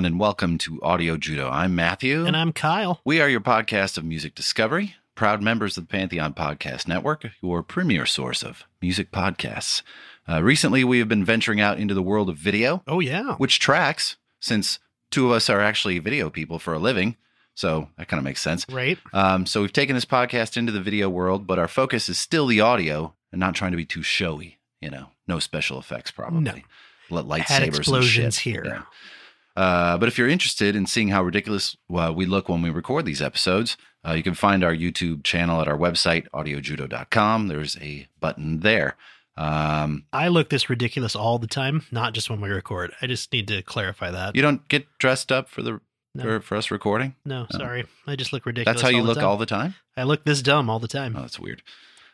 Everyone, and welcome to Audio Judo. I'm Matthew. And I'm Kyle. we are your podcast of music discovery, proud members of the Pantheon Podcast Network, your premier source of music podcasts. Uh, recently, we have been venturing out into the world of video, Oh, yeah. which tracks since two of us are actually video people for a living. So that kind of makes sense. Right. Um, so we've taken this podcast into the video world, but our focus is still the audio and not trying to be too showy. You know, no special effects, probably. No. Let lightsabers Had explosions shit. here. Yeah. Uh, but if you're interested in seeing how ridiculous uh, we look when we record these episodes, uh, you can find our YouTube channel at our website, audiojudo.com. There's a button there. Um, I look this ridiculous all the time, not just when we record. I just need to clarify that. you don't get dressed up for the No. for, for us recording. no, Oh. sorry. I just look ridiculous. That's how you all look time. all the time. I look this dumb all the time. Oh, that's weird.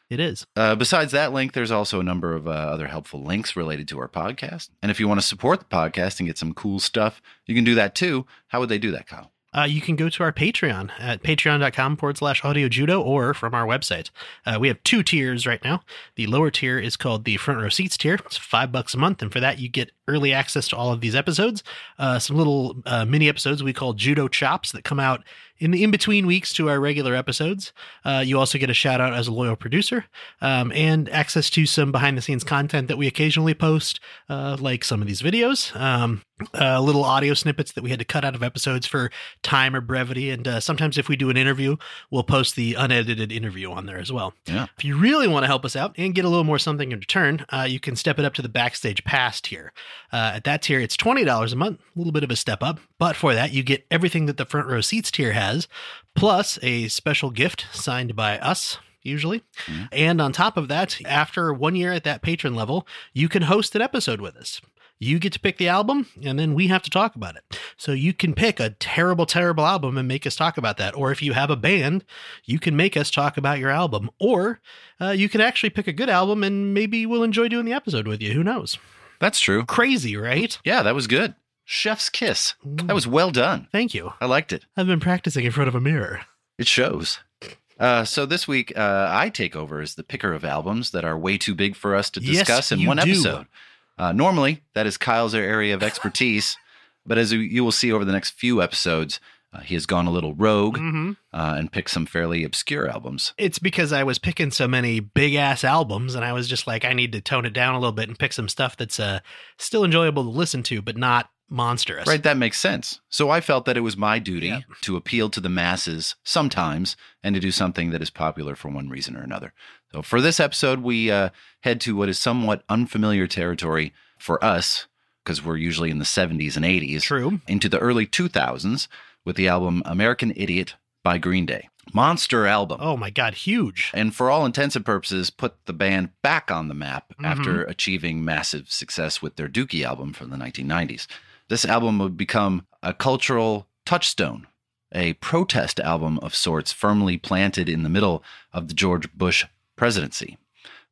It is. Uh, besides that link, there's also a number of uh, other helpful links related to our podcast. And if you want to support the podcast and get some cool stuff, you can do that too. How would they do that, Kyle? Uh, you can go to our Patreon at patreon.com forward slash audio judo or from our website. Uh, we have two tiers right now. The lower tier is called the front row seats tier. It's five bucks a month. And for that, you get early access to all of these episodes. Uh, some little uh, mini episodes we call judo chops that come out in the in between weeks to our regular episodes. Uh, you also get a shout out as a loyal producer um, and access to some behind the scenes content that we occasionally post, uh, like some of these videos. Um, uh, little audio snippets that we had to cut out of episodes for time or brevity. And uh, sometimes if we do an interview, we'll post the unedited interview on there as well. Yeah. If you really want to help us out and get a little more something in return, uh, you can step it up to the backstage pass tier. Uh, at that tier, it's $20 a month, a little bit of a step up. But for that, you get everything that the front row seats tier has, plus a special gift signed by us. Usually. Mhm. And on top of that, after one year at that patron level, you can host an episode with us. You get to pick the album, and then we have to talk about it. So you can pick a terrible, terrible album and make us talk about that. Or if you have a band, you can make us talk about your album. Or uh, you can actually pick a good album, and maybe we'll enjoy doing the episode with you. Who knows? That's true. Crazy, right? Yeah, that was good. Chef's kiss. That was well done. Thank you. I liked it. I've been practicing in front of a mirror. It shows. Uh, so this week, uh, I take over as the picker of albums that are way too big for us to Yes, discuss in you one do. episode. Uh, normally, that is Kyle's area of expertise, but as you- you will see over the next few episodes, uh, he has gone a little rogue hmm uh, and picked some fairly obscure albums. It's because I was picking so many big ass albums, and I was just like, I need to tone it down a little bit and pick some stuff that's uh, still enjoyable to listen to, but not monstrous. Right, that makes sense. So I felt that it was my duty Yeah. to appeal to the masses sometimes and to do something that is popular for one reason or another. So for this episode, we uh, head to what is somewhat unfamiliar territory for us because we're usually in the 70s and 80s True. into the early 2000s with the album American Idiot by Green Day. Monster album. Oh my God, huge. And for all intents and purposes, put the band back on the map Mm-hmm. after achieving massive success with their Dookie album from the 1990s. This album would become a cultural touchstone, a protest album of sorts, firmly planted in the middle of the George Bush presidency.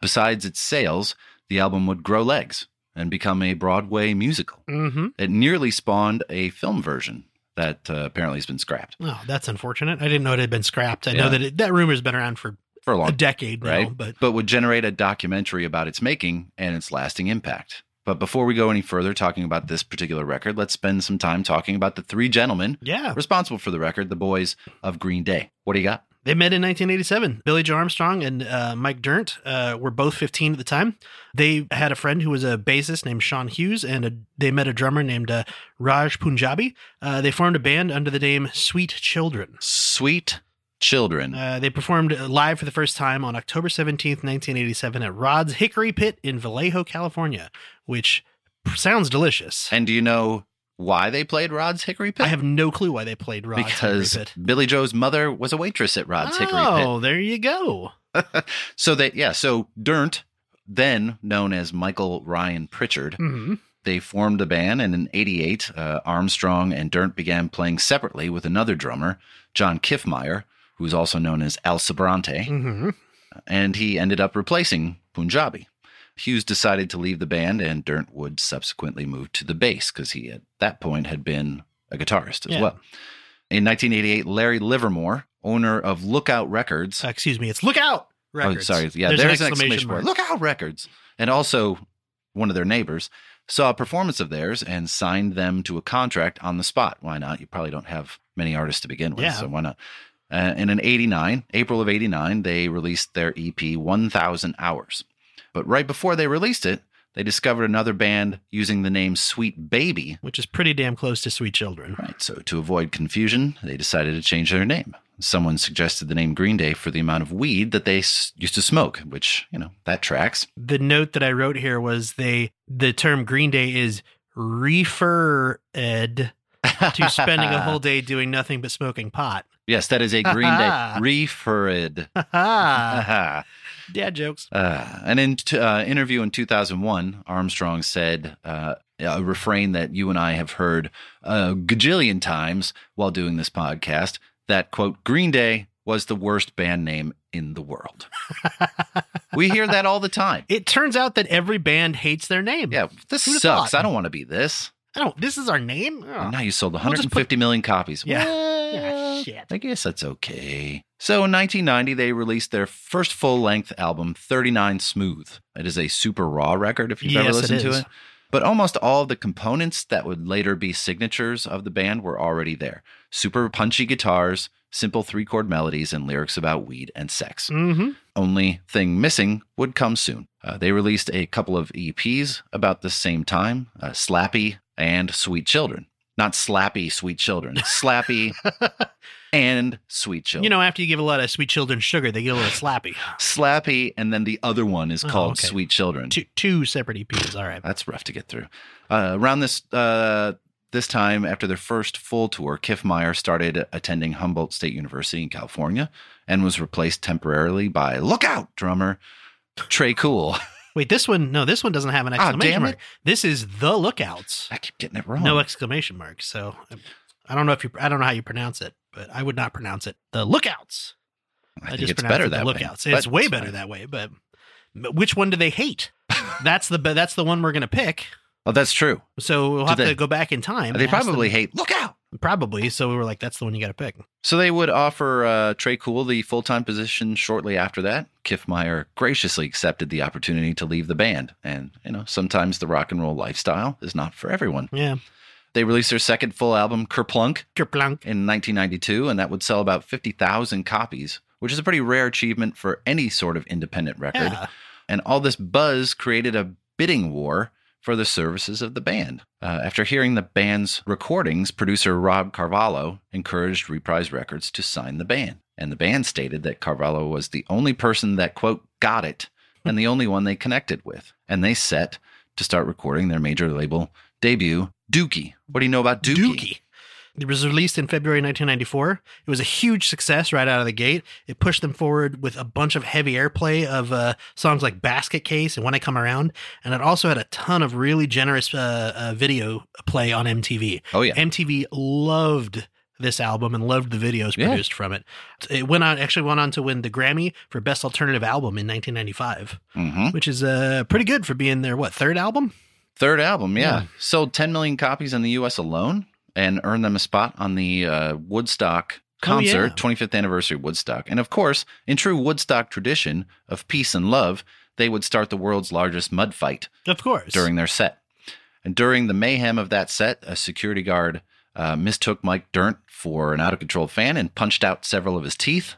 Besides its sales, the album would grow legs and become a Broadway musical. Mm-hmm. It nearly spawned a film version that uh, apparently has been scrapped Oh, that's unfortunate. I didn't know it had been scrapped. I Yeah. know that it, that rumor's been around for for a long a decade now, right? but but would generate a documentary about its making and its lasting impact. But before we go any further talking about this particular record, let's spend some time talking about the three gentlemen yeah, responsible for the record, the boys of Green Day. What do you got? They met in 1987. Billie Joe Armstrong and uh, Mike Dirnt uh, were both 15 at the time. They had a friend who was a bassist named Sean Hughes, and a, they met a drummer named uh, Raj Punjabi. Uh, they formed a band under the name Sweet Children. Sweet Children. Uh, they performed live for the first time on October 17th, 1987, at Rod's Hickory Pit in Vallejo, California, which sounds delicious. and do you know why they played Rod's Hickory Pit? I have no clue why they played Rod's because Hickory Pit. Billie Joe's mother was a waitress at Rod's Hickory Pit. Oh, there you go. So they yeah, so Dirnt, then known as Michael Ryan Pritchard, hmm They formed a band, and in '88, uh, Armstrong and Dirnt began playing separately with another drummer, John Kiffmeyer, who's also known as Al Sobrante, hmm and he ended up replacing Punjabi. Hughes decided to leave the band, and Dirnt would subsequently move to the bass because he, at that point, had been a guitarist as Yeah. well. In 1988, Larry Livermore, owner of Lookout Records, Uh, excuse me, it's Lookout Records. Oh, sorry. Yeah, There's there's, an exclamation mark. Look out, records. And also one of their neighbors saw a performance of theirs and signed them to a contract on the spot. Why not? You probably don't have many artists to begin with, Yeah. so why not? Uh, and in 89, April of 89, they released their EP 1000 Hours. But right before they released it, they discovered another band using the name Sweet Baby. Which is pretty damn close to Sweet Children. Right, so to avoid confusion, they decided to change their name. Someone suggested the name Green Day for the amount of weed that they s- used to smoke, which, you know, that tracks. The note that I wrote here was they the term Green Day is referred to spending a whole day doing nothing but smoking pot. Yes, that is a Green Day referred. Uh, Dad jokes. and in t- uh, interview in 2001, Armstrong said uh, a refrain that you and I have heard a gajillion times while doing this podcast that, quote, Green Day was the worst band name in the world. we hear that all the time. It turns out that every band hates their name. Yeah, this Who'da sucks. I don't want to be this. I don't. This is our name. And now you sold We'll just 150 million copies. Yeah. Well, Ah, shit. I guess that's okay. So in 1990, they released their first full length album, 39 Smooth. It is a super raw record if you've ever Yes, it listened to it. But almost all of the components that would later be signatures of the band were already there super punchy guitars, simple three chord melodies, and lyrics about weed and sex. Mm-hmm. Only thing missing would come soon. Uh, they released a couple of EPs about the same time uh, Slappy and Sweet Children. Not Slappy, Sweet Children. Slappy and Sweet Children. You know, after you give a lot of Sweet Children sugar, they get a little slappy. Slappy, and then the other one is Oh, called okay. Sweet Children. Two two separate EPs. All right. That's rough to get through. Uh, around this uh, this time, after their first full tour, Kiffmeyer started attending Humboldt State University in California and was replaced temporarily by Lookout drummer Tré Cool. Wait, this one. No, this one doesn't have an Ah, exclamation mark. This is the Lookouts. I keep getting it wrong. No exclamation mark. So I don't know if you. I don't know how you pronounce it, but I would not pronounce it. The Lookouts. I think just it's better it the that Lookouts. way. It's way it's better fine. that way. But but which one do they hate? that's the that's the one we're gonna pick. Oh, that's true. So we'll have they- to go back in time. They probably them- hate Lookout. Probably. So we were like, that's the one you got to pick. So they would offer uh, Tré Cool the full time position shortly after that. Kiffmeyer graciously accepted the opportunity to leave the band. And, you know, sometimes the rock and roll lifestyle is not for everyone. Yeah, They released their second full album, Kerplunk, kerplunk. in 1992, and that would sell about 50,000 copies, which is a pretty rare achievement for any sort of independent record. Yeah. And all this buzz created a bidding war for the services of the band. Uh, after hearing the band's recordings, producer Rob Cavallo encouraged Reprise Records to sign the band. And the band stated that Cavallo was the only person that, quote, got it, and the only one they connected with. And they set to start recording their major label debut, Dookie. What do you know about Dookie? Dookie. It was released in February 1994. It was a huge success right out of the gate. It pushed them forward with a bunch of heavy airplay of uh, songs like Basket Case and When I Come Around. And it also had a ton of really generous uh, uh, video play on MTV. Oh, yeah. MTV loved this album and loved the videos Yeah. produced from it. It went on actually went on to win the Grammy for Best Alternative Album in 1995, hmm which is uh, pretty good for being their what third album? Third album, yeah. Yeah. Sold 10 million copies in the US alone and earn them a spot on the uh, Woodstock Oh, yeah. concert, 25th anniversary Woodstock. And of course, in true Woodstock tradition of peace and love, they would start the world's largest mud fight Of course. during their set. And during the mayhem of that set, a security guard uh, mistook Mike Dirnt for an out of control fan and punched out several of his teeth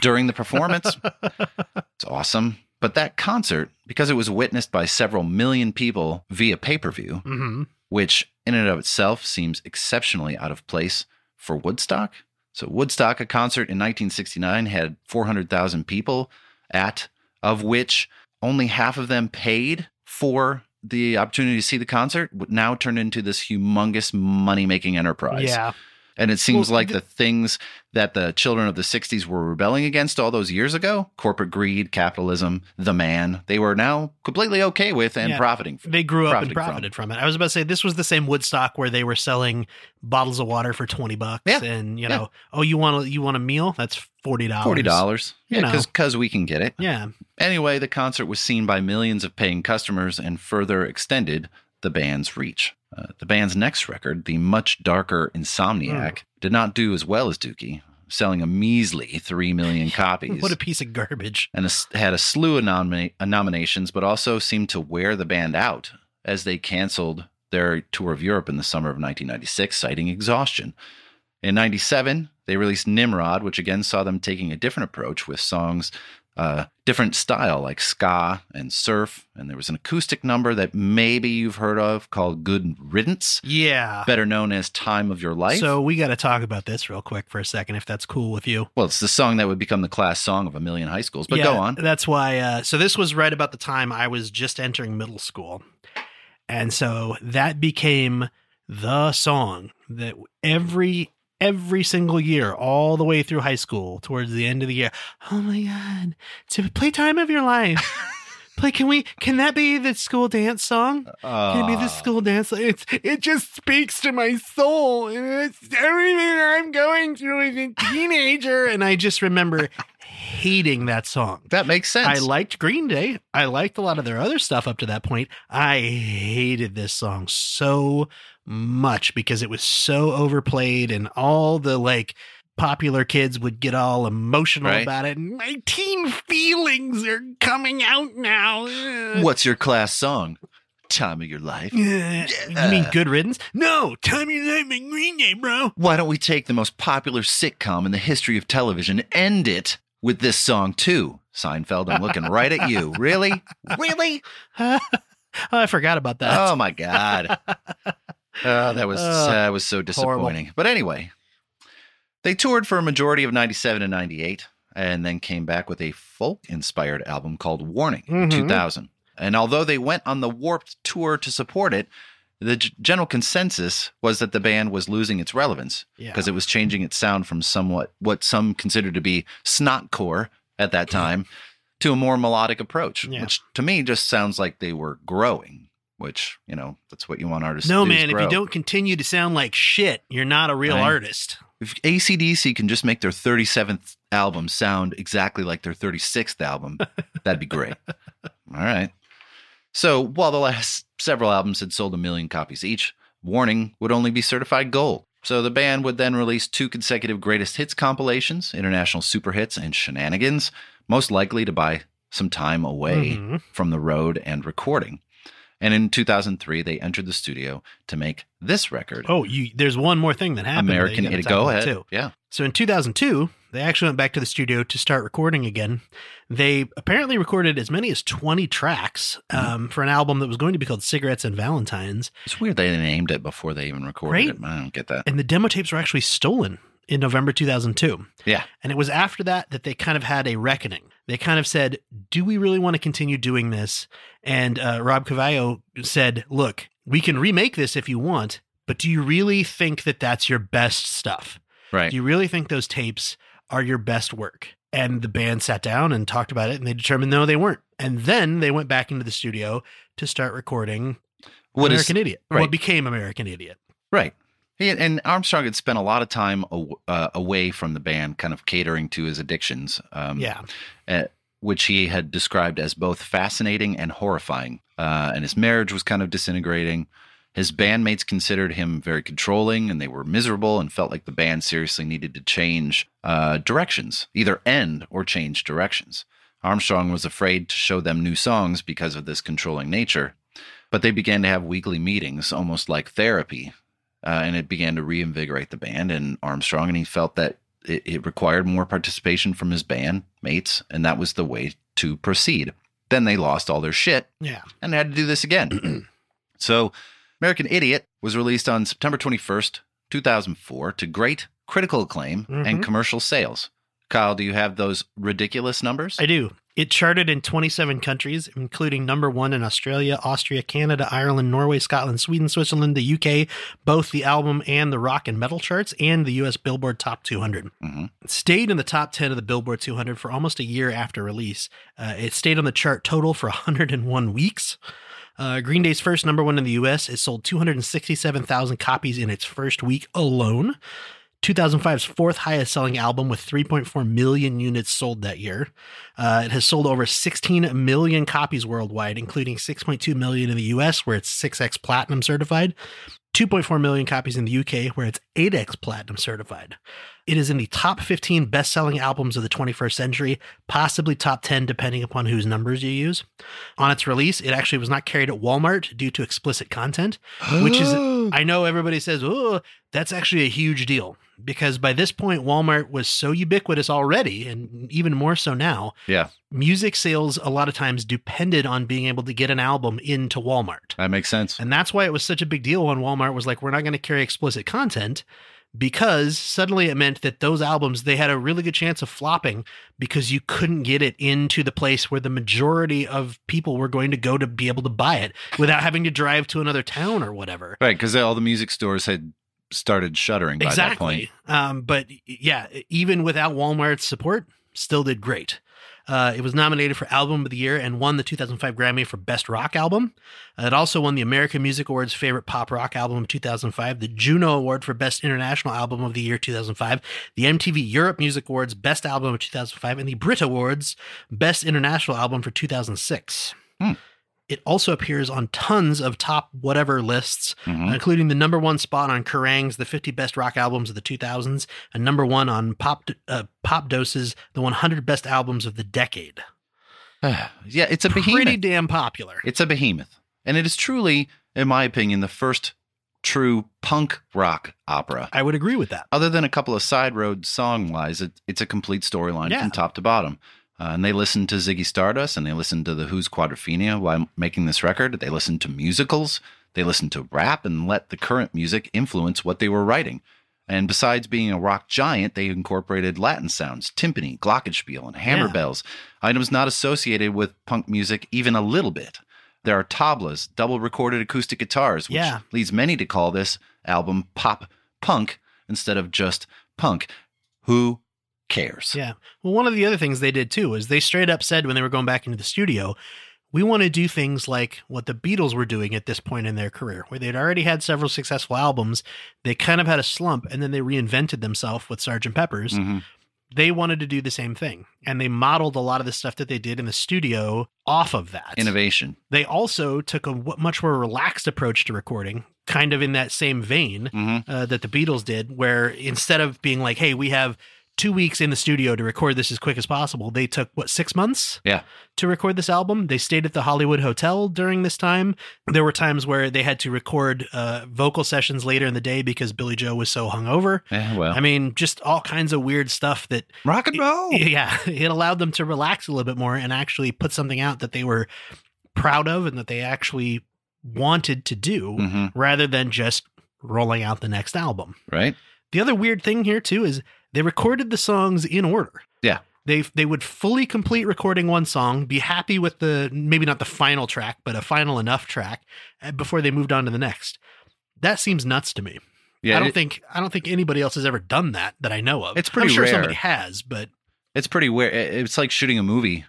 during the performance. it's awesome. But that concert, because it was witnessed by several million people via pay per view, hmm which in and of itself seems exceptionally out of place for Woodstock. So, Woodstock, a concert in 1969, had 400,000 people at, of which only half of them paid for the opportunity to see the concert, now turned into this humongous money making enterprise. Yeah. And it seems Well, like th- the things that the children of the 60s were rebelling against all those years ago corporate greed, capitalism, the man they were now completely okay with and Yeah. profiting from. They grew up and profiting from. profited from. it. I was about to say this was the same Woodstock where they were selling bottles of water for twenty bucks, Yeah. and you Yeah. know, oh, you want a you want a meal? That's forty dollars. Forty dollars, You yeah, know. because we can get it. Yeah, Anyway, the concert was seen by millions of paying customers and further extended the band's reach. Uh, the band's next record, the much darker Insomniac, Hmm. did not do as well as Dookie, selling a measly three million copies. what a piece of garbage. and a had a slew of nomina- uh, nominations, but also seemed to wear the band out as they canceled their tour of Europe in the summer of 1996, citing exhaustion. In 97, they released Nimrod, which again saw them taking a different approach with songs, uh, different style like ska and surf. And there was an acoustic number that maybe you've heard of called Good Riddance, Yeah. better known as Time of Your Life. So we got to talk about this real quick for a second, if that's cool with you. well, it's the song that would become the class song of a million high schools, but Yeah, go on. That's why. Uh, so this was right about the time I was just entering middle school, and so that became the song that every every single year, all the way through high school, towards the end of the year. Oh my god! To play time of your life. Play. Can we? Can that be the school dance song? Can it be the Ah. school dance? It's it just speaks to my soul. It's everything I'm going through as a teenager, and I just remember hating that song. That makes sense. I liked Green Day. I liked a lot of their other stuff up to that point. I hated this song so much because it was so overplayed and all the like popular kids would get all emotional Right. about it. And my teen feelings are coming out now. What's your class song? Time of Your Life. Uh, You mean Good Riddance? No, Time of Your Life and Green Day, bro. Why don't we take the most popular sitcom in the history of television end it with this song too? Seinfeld, I'm looking right at you. Really? Really? oh, I forgot about that. Oh my god. Oh, that was Uh, that was so disappointing. But anyway, they toured for a majority of 97 and 98 and then came back with a folk-inspired album called Warning in Mhm. 2000. And although they went on the Warped tour to support it, the g- general consensus was that the band was losing its relevance yeah. because it was changing its sound from somewhat what some considered to be snotcore at that time to a more melodic approach, Yeah. which to me just sounds like they were growing. Which you know that's what you want artists. no, to do is man, if you don't continue to sound like shit, you're not a real Right. artist. if ACDC can just make their 37th album sound exactly like their 36th album, that'd be great. All right. So while the last several albums had sold a million copies each, Warning would only be certified gold. So the band would then release two consecutive greatest hits compilations, International Super Hits and Shenanigans, most likely to buy some time away Mhm. from the road and recording. And in 2003, they entered the studio to make this record, Oh, you. There's one more thing that happened. American Idiot. Go ahead. Too. Yeah. So in 2002, they actually went back to the studio to start recording again. They apparently recorded as many as 20 tracks Mm-hmm. um, for an album that was going to be called Cigarettes and Valentines. It's weird they named it before they even recorded Right? it. I don't get that. And the demo tapes were actually stolen in November 2002. Yeah. And it was after that that they kind of had a reckoning. They kind of said, Do we really want to continue doing this? And uh, Rob Cavallo said, Look, we can remake this if you want, but do you really think that that's your best stuff? Right. Do you really think those tapes are your best work? And the band sat down and talked about it, and they determined no, they weren't. And then they went back into the studio to start recording What is American Idiot. right. What became American Idiot. right? And Armstrong had spent a lot of time uh, away from the band, kind of catering to his addictions. Um, yeah. uh, which he had described as both fascinating and horrifying. Uh, and his marriage was kind of disintegrating. His bandmates considered him very controlling, and they were miserable and felt like the band seriously needed to change uh, directions, either end or change directions. Armstrong was afraid to show them new songs because of this controlling nature, but they began to have weekly meetings, almost like therapy, uh, and it began to reinvigorate the band and Armstrong, and he felt that it, it required more participation from his band mates, and that was the way to proceed. Then they lost all their shit Yeah. and had to do this again. so, American Idiot was released on September 21st, 2004, to great critical acclaim Mhm. and commercial sales. Kyle, do you have those ridiculous numbers? I do. It charted in 27 countries, including number one in Australia, Austria, Canada, Ireland, Norway, Scotland, Sweden, Switzerland, the UK, both the album and the rock and metal charts, and the US Billboard Top 200. Mhm. It stayed in the top 10 of the Billboard 200 for almost a year after release. Uh, it stayed on the chart total for 101 weeks. Uh, Green Day's first number one in the US, it sold 267,000 copies in its first week alone. 2005's fourth highest selling album with 3.4 million units sold that year. Uh, it has sold over 16 million copies worldwide, including 6.2 million in the US, where it's 6x platinum certified. 2.4 million copies in the UK, where it's 8x platinum certified. It is in the top 15 best selling albums of the 21st century, possibly top 10, depending upon whose numbers you use. On its release, it actually was not carried at Walmart due to explicit content, which is, I know everybody says, oh, that's actually a huge deal because by this point, Walmart was so ubiquitous already, and even more so now. Yeah. Music sales a lot of times depended on being able to get an album into Walmart. That makes sense. And that's why it was such a big deal when Walmart was like, we're not going to carry explicit content because suddenly it meant that those albums they had a really good chance of flopping because you couldn't get it into the place where the majority of people were going to go to be able to buy it without having to drive to another town or whatever. Right, because all the music stores had started shuttering by that point. Exactly. Um, but yeah, even without Walmart's support, still did great. Uh, it was nominated for Album of the Year and won the 2005 Grammy for Best Rock Album. Uh, it also won the American Music Awards Favorite Pop Rock Album of 2005, the Juno Award for Best International Album of the Year 2005, the MTV Europe Music Awards Best Album of 2005, and the Brit Awards Best International Album for 2006. Hmm. It also appears on tons of top whatever lists, Mhm. including the number one spot on Kerrang's The 50 Best Rock Albums of the 2000s, and number one on Pop uh, Pop Doses The 100 Best Albums of the Decade. yeah, it's a behemoth. Pretty damn popular. It's a behemoth. And it is truly, in my opinion, the first true punk rock opera. I would agree with that. Other than a couple of side road song wise, it, it's a complete storyline Yeah. from top to bottom. Uh, and they listened to Ziggy Stardust and they listened to the Who's Quadrophenia while making this record. They listened to musicals, they listened to rap, and let the current music influence what they were writing. And besides being a rock giant, they incorporated Latin sounds, timpani, glockenspiel, and hammer Yeah. bells, items not associated with punk music even a little bit. There are tablas, double recorded acoustic guitars, which Yeah. leads many to call this album pop punk instead of just punk. Who cares? Yeah. Well, one of the other things they did too is they straight up said when they were going back into the studio, we want to do things like what the Beatles were doing at this point in their career, where they'd already had several successful albums. They kind of had a slump and then they reinvented themselves with Sgt. Pepper's. Mhm. They wanted to do the same thing. And they modeled a lot of the stuff that they did in the studio off of that. Innovation. They also took a much more relaxed approach to recording, kind of in that same vein hmm uh, that the Beatles did, where instead of being like, "Hey, we have two weeks in the studio to record this as quick as possible," they took what six months, Yeah. to record this album. They stayed at the Hollywood Hotel during this time. There were times where they had to record uh, vocal sessions later in the day because Billie Joe was so hungover. Yeah, well, I mean, just all kinds of weird stuff that rock and roll. yeah, it allowed them to relax a little bit more and actually put something out that they were proud of and that they actually wanted to do hmm rather than just rolling out the next album. Right? The other weird thing here too is they recorded the songs in order. Yeah. They they would fully complete recording one song, be happy with the maybe not the final track, but a final enough track uh, before they moved on to the next. That seems nuts to me. Yeah, I don't it- think I don't think anybody else has ever done that that I know of. It's pretty I'm sure rare. somebody has, but it's pretty weird. It's like shooting a movie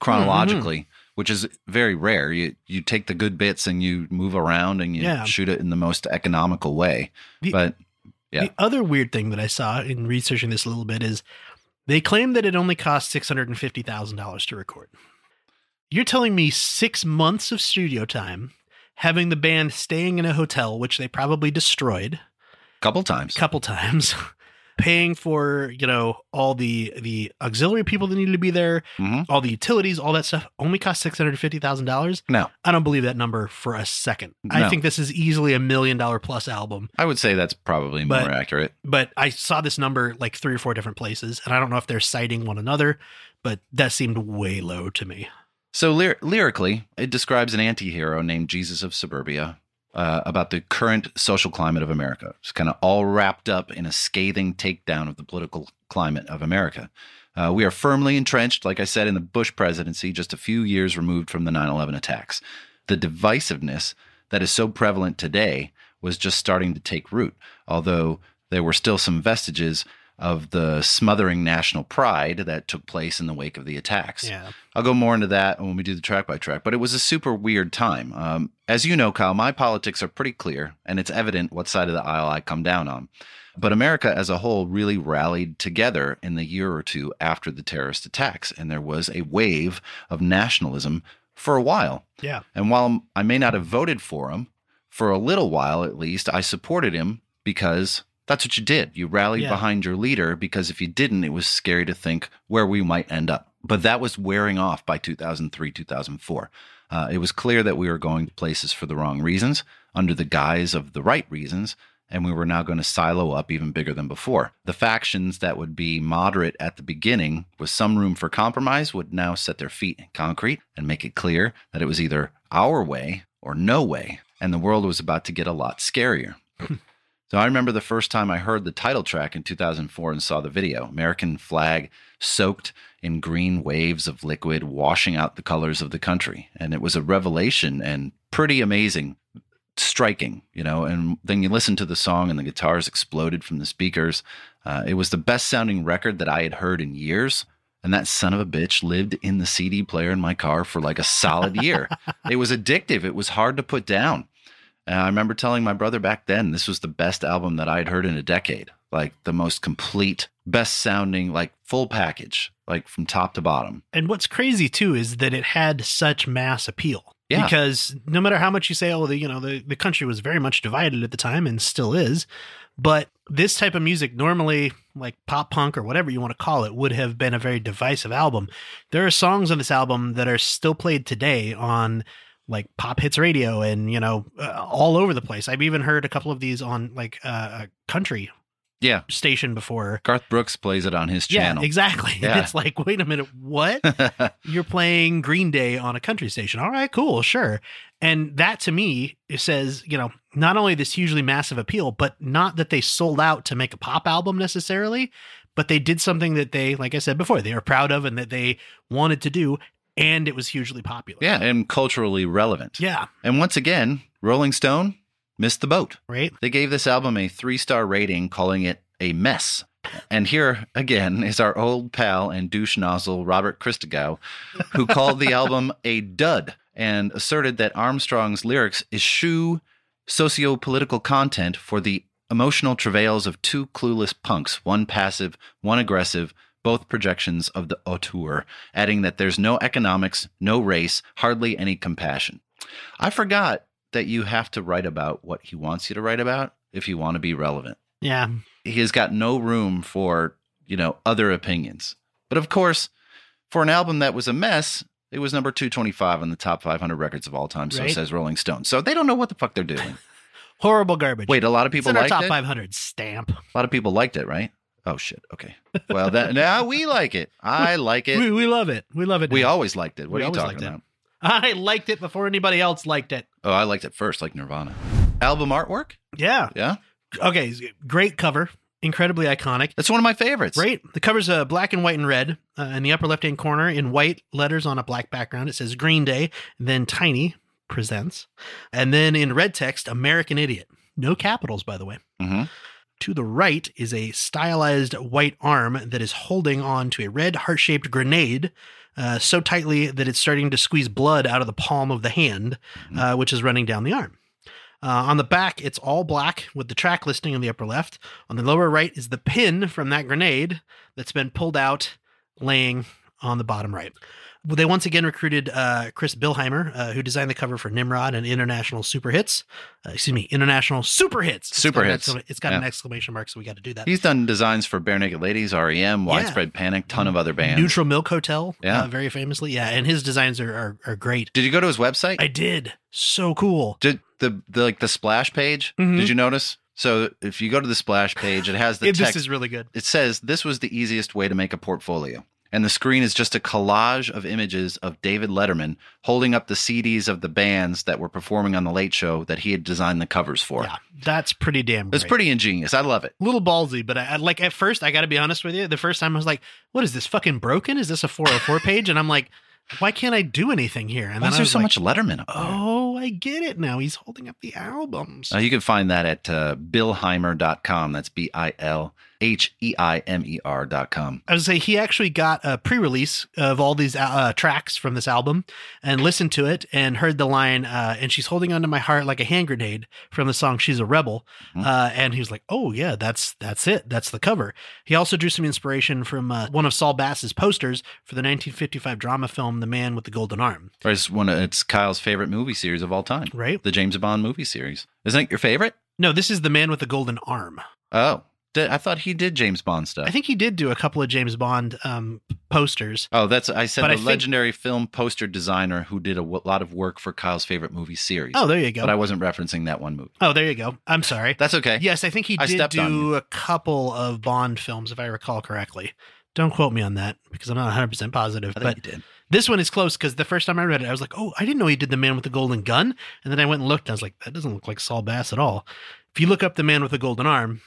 chronologically, which is very rare. You you take the good bits and you move around and you Yeah. shoot it in the most economical way. The- but Yeah. The other weird thing that I saw in researching this a little bit is they claim that it only cost six hundred and fifty thousand dollars to record. You're telling me six months of studio time, having the band staying in a hotel, which they probably destroyed a couple times. a couple times, paying for you know all the the auxiliary people that needed to be there, hmm all the utilities, all that stuff, only cost six hundred fifty thousand dollars. No, I don't believe that number for a second. I think this is easily a million dollar plus album. I would say that's probably But- more accurate. but I saw this number like three or four different places, and I don't know if they're citing one another, but that seemed way low to me. So lyr- lyrically, it describes an anti-hero named Jesus of Suburbia uh, about the current social climate of America. It's kind of all wrapped up in a scathing takedown of the political climate of America. Uh, we are firmly entrenched, like I said, in the Bush presidency, just a few years removed from the 9 11 attacks. The divisiveness that is so prevalent today was just starting to take root, although there were still some vestiges of the smothering national pride that took place in the wake of the attacks. Yeah. I'll go more into that when we do the track by track, but it was a super weird time. Um, as you know, Kyle, my politics are pretty clear, and it's evident what side of the aisle I come down on. But America as a whole really rallied together in the year or two after the terrorist attacks, and there was a wave of nationalism for a while. Yeah. And while I may not have voted for him, for a little while at least, I supported him because that's what you did. You rallied Yeah. behind your leader because if you didn't, it was scary to think where we might end up. But that was wearing off by 2003, 2004. Uh, it was clear that we were going to places for the wrong reasons under the guise of the right reasons, and we were now going to silo up even bigger than before. The factions that would be moderate at the beginning, with some room for compromise, would now set their feet in concrete and make it clear that it was either our way or no way, and the world was about to get a lot scarier. So I remember the first time I heard the title track in 2004 and saw the video. American flag soaked in green waves of liquid washing out the colors of the country. And it was a revelation and pretty amazing, striking, you know. And then you listen to the song and the guitars exploded from the speakers. Uh, it was the best sounding record that I had heard in years. And that son of a bitch lived in the CD player in my car for like a solid year. it was addictive. It was hard to put down. And I remember telling my brother back then this was the best album that I had heard in a decade. Like the most complete, best sounding, like full package, like from top to bottom. And what's crazy too is that it had such mass appeal. Yeah. Because no matter how much you say, oh, the you know the, the country was very much divided at the time and still is, but this type of music normally, like pop punk or whatever you want to call it, would have been a very divisive album. There are songs on this album that are still played today on like pop hits radio and you know uh, all over the place. I've even heard a couple of these on like uh, a country Yeah. station before. Garth Brooks plays it on his channel. Yeah, exactly. Yeah. it's like, wait a minute, what? You're playing Green Day on a country station. All right, cool, sure. And that to me it says, you know, not only this hugely massive appeal, but not that they sold out to make a pop album necessarily, but they did something that they, like I said before, they were proud of and that they wanted to do, and it was hugely popular. yeah, and culturally relevant. Yeah. And once again, Rolling Stone missed the boat. Right. They gave this album a three star rating, calling it a mess. And here again is our old pal and douche nozzle, Robert Christgau, who called the album a dud and asserted that Armstrong's lyrics eschew socio political content for the emotional travails of two clueless punks, one passive, one aggressive, both projections of the auteur, adding that there's no economics, no race, hardly any compassion. I forgot that you have to write about what he wants you to write about if you want to be relevant. Yeah. He has got no room for, you know, other opinions. But of course, for an album that was a mess, it was number 225 on the top 500 records of all time, so Right. says Rolling Stone. So they don't know what the fuck they're doing. Horrible garbage. Wait, a lot of it's people in our liked top it? 500 stamp. A lot of people liked it, right? Oh shit. Okay. Well, that now we like it. I like it. We, we love it. We love it. We now. always liked it. What We are you always talking it. about? I liked it before anybody else liked it. Oh, I liked it first, like Nirvana. Album artwork? Yeah. Yeah. Okay. Great cover. Incredibly iconic. That's one of my favorites. Right? The cover's uh, black and white and red. Uh, in the upper left hand corner, in white letters on a black background, it says Green Day. Then Tiny presents. And then in red text, American Idiot. No capitals, by the way. hmm To the right is a stylized white arm that is holding on to a red heart shaped grenade uh, so tightly that it's starting to squeeze blood out of the palm of the hand, uh, which is running down the arm. Uh, on the back, it's all black with the track listing in the upper left. On the lower right is the pin from that grenade that's been pulled out, laying on the bottom right. They once again recruited uh, Chris Bilheimer, uh, who designed the cover for Nimrod and International Super Hits. Uh, excuse me, International Super Hits. It's Super got Hits. It's got an exclamation mark, so we got to do that. He's done designs for Barenaked Ladies, REM, Widespread Panic, ton of other bands. Neutral Milk Hotel, Yeah. uh, very famously. Yeah, and his designs are, are, are great. Did you go to his website? I did. So cool. Did the, the like the splash page? Mhm. Did you notice? So if you go to the splash page, it has the It- text. this is really good. it says this was the easiest way to make a portfolio. And the screen is just a collage of images of David Letterman holding up the CDs of the bands that were performing on the Late Show that he had designed the covers for. Yeah, that's pretty damn great. It's pretty ingenious. I love it. A little ballsy, but I, like at first I got to be honest with you. The first time I was like, "What is this fucking broken? Is this a 404 page?" And I'm like, "Why can't I do anything here?" And Why is I there so like, much Letterman up there? Oh, I get it now. He's holding up the albums. Uh, you can find that at uh, bilheimer.com. That's B I L H E I M E R dot com. I would say he actually got a pre-release of all these uh, tracks from this album and listened to it and heard the line uh, "and she's holding onto my heart like a hand grenade" from the song "She's a Rebel," Mhm. uh, and he was like, "Oh yeah, that's that's it. That's the cover." He also drew some inspiration from uh, one of Saul Bass's posters for the 1955 drama film "The Man with the Golden Arm." Or It's one of it's Kyle's favorite movie series of all time. Right? The James Bond movie series. Isn't it your favorite? No, this is "The Man with the Golden Arm." Oh. I thought he did James Bond stuff. I think he did do a couple of James Bond um, posters. Oh, that's I said But the I think- legendary film poster designer who did a w- lot of work for Kyle's favorite movie series. Oh, there you go. but I wasn't referencing that one movie. oh, there you go. I'm sorry. That's okay. Yes, I think he I did do a couple of Bond films, if I recall correctly. Don't quote me on that because I'm not 100% positive. I But think this one is close because the first time I read it, I was like, oh, I didn't know he did The Man with the Golden Gun. And then I went and looked and I was like, that doesn't look like Saul Bass at all. If you look up The Man with the Golden Arm,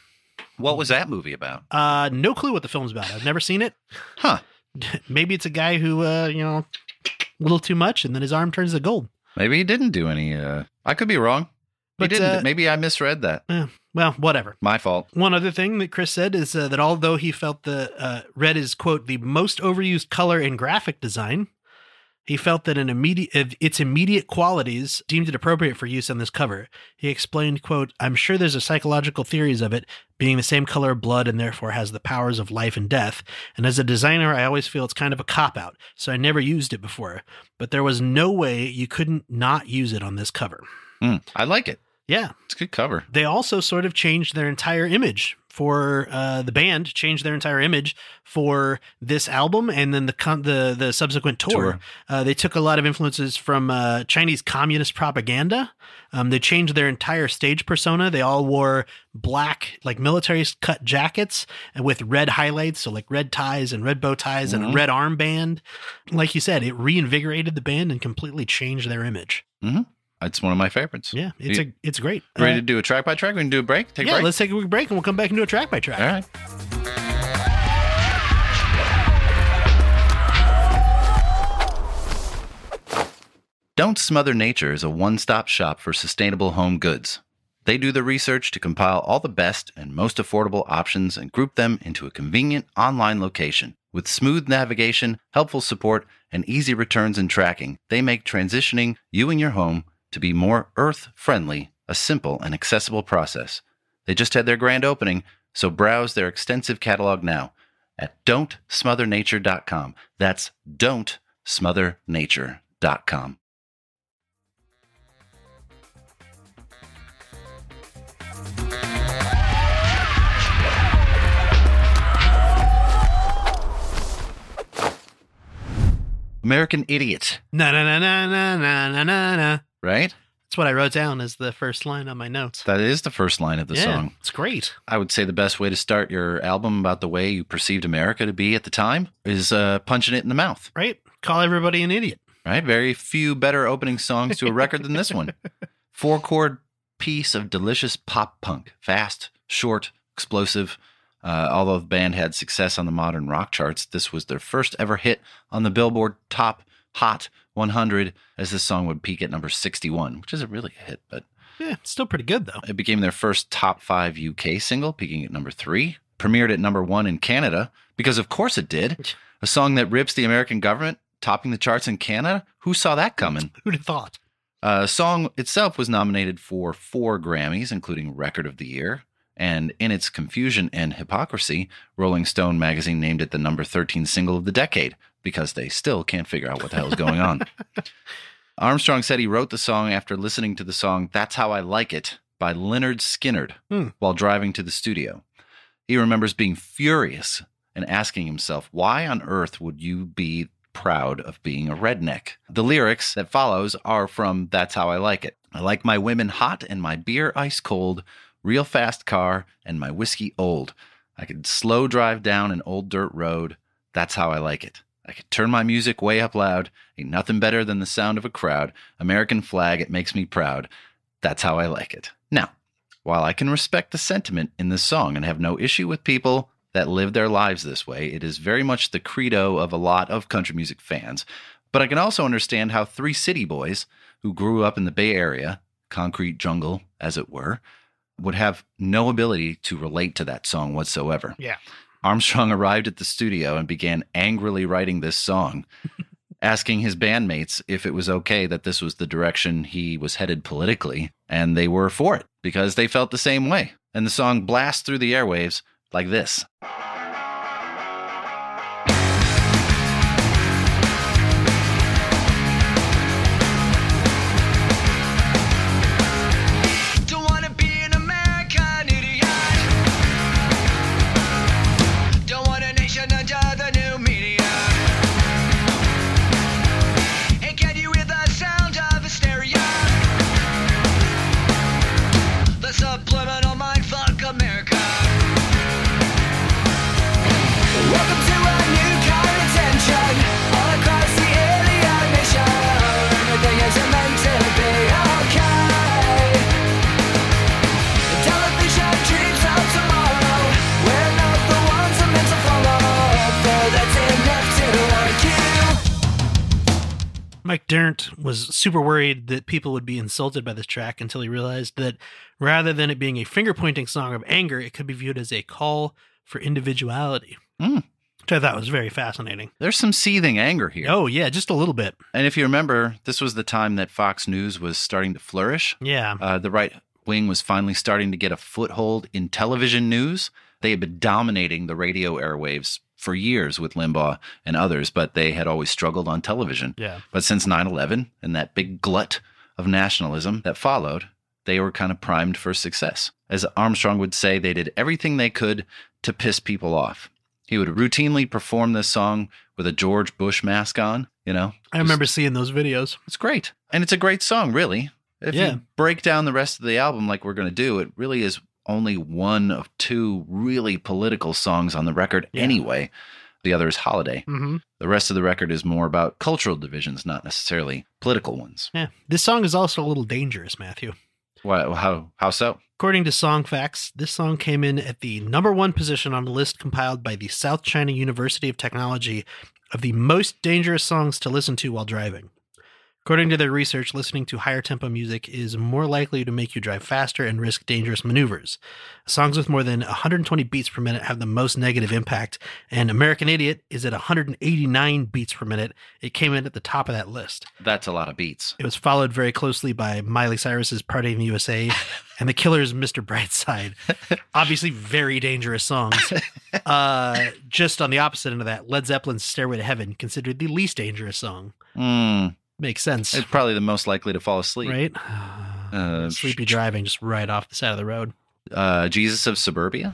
What was that movie about? uh, no clue what the film's about. I've never seen it. Huh. Maybe it's a guy who, uh, you know, a little too much and then his arm turns to gold. Maybe he didn't do any. Uh, I could be wrong. But, he didn't. uh, Maybe I misread that. Well, whatever. My fault. One other thing that Chris said is uh, that although he felt the uh, red is quote the most overused color in graphic design, he felt that an immediate its immediate qualities deemed it appropriate for use on this cover. He explained, "quote I'm sure there's a psychological theories of it being the same color of blood and therefore has the powers of life and death. And as a designer, I always feel it's kind of a cop out, so I never used it before. But there was no way you couldn't not use it on this cover. Hmm. I like it. Yeah, It's a good cover. they also sort of changed their entire image for uh, the band changed their entire image for this album and then the con- the the subsequent tour. Tour. Uh, they took a lot of influences from uh, Chinese communist propaganda. Um, they changed their entire stage persona. They all wore black, like military cut jackets and with red highlights, so like red ties and red bow ties and a Mhm. red armband. Like you said, it reinvigorated the band and completely changed their image. It's one of my favorites. Yeah, it's You- a it's great. Ready Uh, to do a track by track? We can do a break. Take a yeah, break. let's take a quick break and we'll come back and do a track by track. All right. Don't Smother Nature is a one stop shop for sustainable home goods. They do the research to compile all the best and most affordable options and group them into a convenient online location. With smooth navigation, helpful support, and easy returns and tracking, they make transitioning you and your home to be more earth friendly, a simple and accessible process. They just had their grand opening, so browse their extensive catalog now at don'tsmothernature.com. That's don'tsmothernature.com. American Idiot. Na na na na na na na na right? That's what I wrote down as the first line on my notes. That is the first line of the yeah, song. it's great. I would say the best way to start your album about the way you perceived America to be at the time is uh, punching it in the mouth, Right? Call everybody an idiot. right? Very few better opening songs to a record than this one. Four chord piece of delicious pop punk, fast, short, explosive. Uh, although the band had success on the modern rock charts, this was their first ever hit on the Billboard Top Hot 100, as this song would peak at number 61, which isn't really a hit, but Yeah, it's still pretty good though. It became their first top five UK single, peaking at number three. Premiered at number one in Canada, because of course it did. A song that rips the American government, topping the charts in Canada. Who saw that coming? Who'd have thought? Uh, song itself was nominated for four Grammys, including Record of the Year. And in its confusion and hypocrisy, Rolling Stone magazine named it the number 13 single of the decade because they still can't figure out what the hell is going on. Armstrong said he wrote the song after listening to the song That's How I Like It by Lynyrd Skynyrd Hmm. while driving to the studio. He remembers being furious and asking himself, why on earth would you be proud of being a redneck? The lyrics that follows are from That's How I Like It. I like my women hot and my beer ice cold, real fast car and my whiskey old. I could slow drive down an old dirt road. That's how I like it. I could turn my music way up loud. Ain't nothing better than the sound of a crowd. American flag, it makes me proud. That's how I like it. Now, while I can respect the sentiment in this song and have no issue with people that live their lives this way, it is very much the credo of a lot of country music fans. But I can also understand how three city boys who grew up in the Bay Area, concrete jungle, as it were, would have no ability to relate to that song whatsoever. Yeah. Armstrong arrived at the studio and began angrily writing this song, asking his bandmates if it was okay that this was the direction he was headed politically, and they were for it because they felt the same way. And the song blasts through the airwaves like this. Was super worried that people would be insulted by this track until he realized that rather than it being a finger pointing song of anger, it could be viewed as a call for individuality. Hmm. Which I thought was very fascinating. There's some seething anger here. Oh, yeah, just a little bit. And if you remember, this was the time that Fox News was starting to flourish. Yeah. Uh, the right wing was finally starting to get a foothold in television news. They had been dominating the radio airwaves for years with Limbaugh and others, but they had always struggled on television. Yeah. But since 9 11 and that big glut of nationalism that followed, they were kind of primed for success. As Armstrong would say, they did everything they could to piss people off. He would routinely perform this song with a George Bush mask on, you know? I remember seeing those videos. It's great. And it's a great song, really. If Yeah. you break down the rest of the album like we're going to do, it really is only one of two really political songs on the record Yeah. anyway. The other is Holiday. Mm-hmm. The rest of the record is more about cultural divisions, not necessarily political ones. Yeah. This song is also a little dangerous, Matthew. Why, how, how so? According to Song Facts, this song came in at the number one position on a list compiled by the South China University of Technology of the most dangerous songs to listen to while driving. According to their research, listening to higher tempo music is more likely to make you drive faster and risk dangerous maneuvers. Songs with more than 120 beats per minute have the most negative impact, and American Idiot is at 189 beats per minute. It came in at the top of that list. That's a lot of beats. It was followed very closely by Miley Cyrus's Party in the USA and The Killer's Mr. Brightside. Obviously, very dangerous songs. Uh, just on the opposite end of that, Led Zeppelin's Stairway to Heaven, considered the least dangerous song. Mm, Makes sense, it's probably the most likely to fall asleep. right? Uh, Sleepy driving just right off the side of the road. Uh, Jesus of Suburbia.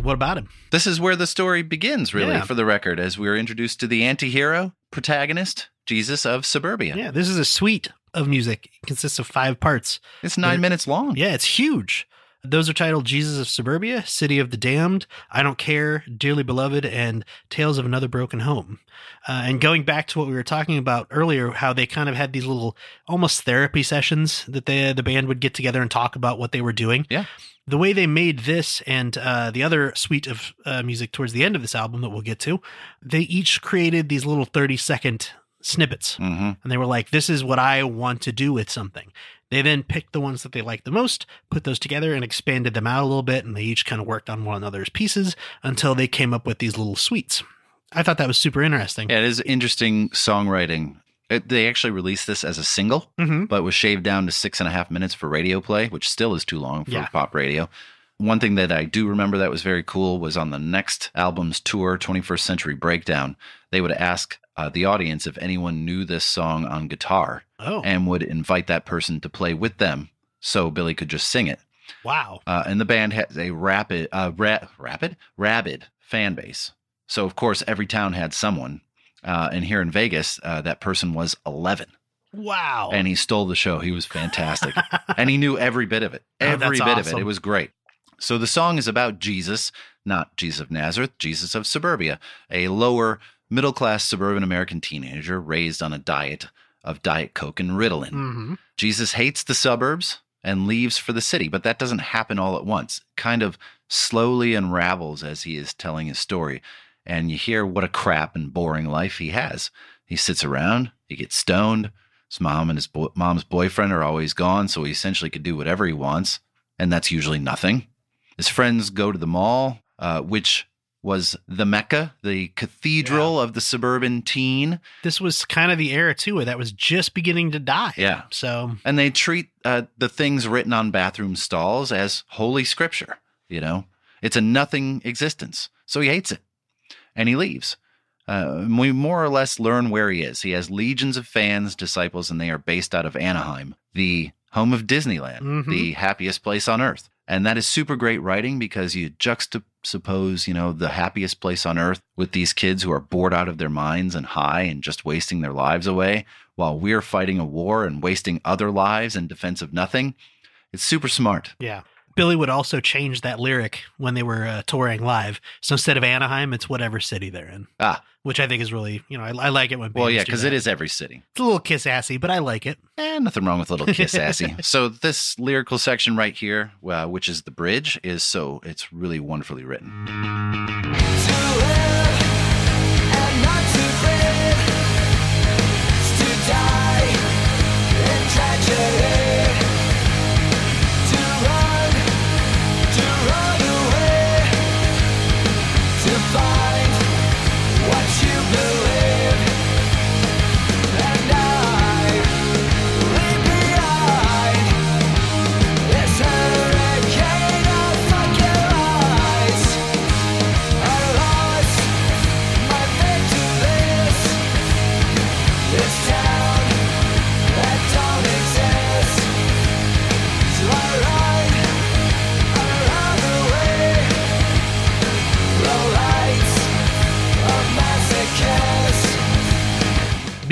What about him? This is where the story begins, really, Yeah. for the record, as we are introduced to the anti hero protagonist, Jesus of Suburbia. Yeah, this is a suite of music. It consists of five parts. It's nine They're- minutes long. Yeah, it's huge. Those are titled Jesus of Suburbia, City of the Damned, I Don't Care, Dearly Beloved, and Tales of Another Broken Home. Uh, and going back to what we were talking about earlier, how they kind of had these little almost therapy sessions that they, the band would get together and talk about what they were doing. Yeah. The way they made this and uh, the other suite of uh, music towards the end of this album that we'll get to, they each created these little 30 second snippets hmm and they were like, "This is what I want to do with something." They then picked the ones that they liked the most, put those together, and expanded them out a little bit, and they each kind of worked on one another's pieces until they came up with these little suites. I thought that was super interesting. Yeah, it is interesting songwriting. It, they actually released this as a single, hmm but was shaved down to six and a half minutes for radio play, which still is too long for Yeah. pop radio. One thing that I do remember that was very cool was on the next album's tour, 21st Century Breakdown, they would ask uh, the audience if anyone knew this song on guitar Oh, and would invite that person to play with them so Billie could just sing it. wow. Uh, and the band has a rapid, uh, ra- rapid, rabid fan base. So of course, every town had someone. Uh, and here in Vegas, uh, that person was 11, Wow. and he stole the show. He was fantastic, and he knew every bit of it. Oh, Every that's bit of it. It was great. So the song is about Jesus, not Jesus of Nazareth, Jesus of Suburbia, a lower middle class suburban American teenager raised on a diet of Diet Coke and Ritalin. hmm Jesus hates the suburbs and leaves for the city, but that doesn't happen all at once. Kind of slowly unravels as he is telling his story. And you hear what a crap and boring life he has. He sits around, he gets stoned. His mom and his bo- mom's boyfriend are always gone, so he essentially could do whatever he wants. and that's usually nothing. His friends go to the mall, uh, which was the Mecca, the cathedral of the suburban teen. This was kind of the era too that was just beginning to die. Yeah. So And they treat uh, the things written on bathroom stalls as holy scripture. You know, it's a nothing existence. So he hates it and he leaves. Uh, we more or less learn where he is. He has legions of fans, disciples, and they are based out of Anaheim, the home of Disneyland, Mhm. the happiest place on earth. And that is super great writing because you juxtapose, you know, the happiest place on earth with these kids who are bored out of their minds and high and just wasting their lives away while we're fighting a war and wasting other lives in defense of nothing. It's super smart. yeah. Billie would also change that lyric when they were uh, touring live. So instead of Anaheim, it's whatever city they're in. Ah. Which I think is really, you know, I, I like it when Well, yeah, because it is every city. It's a little kiss assy, but I like it. Eh, nothing wrong with a little kiss assy. so this lyrical section right here, uh, which is the bridge, is so it's really wonderfully written.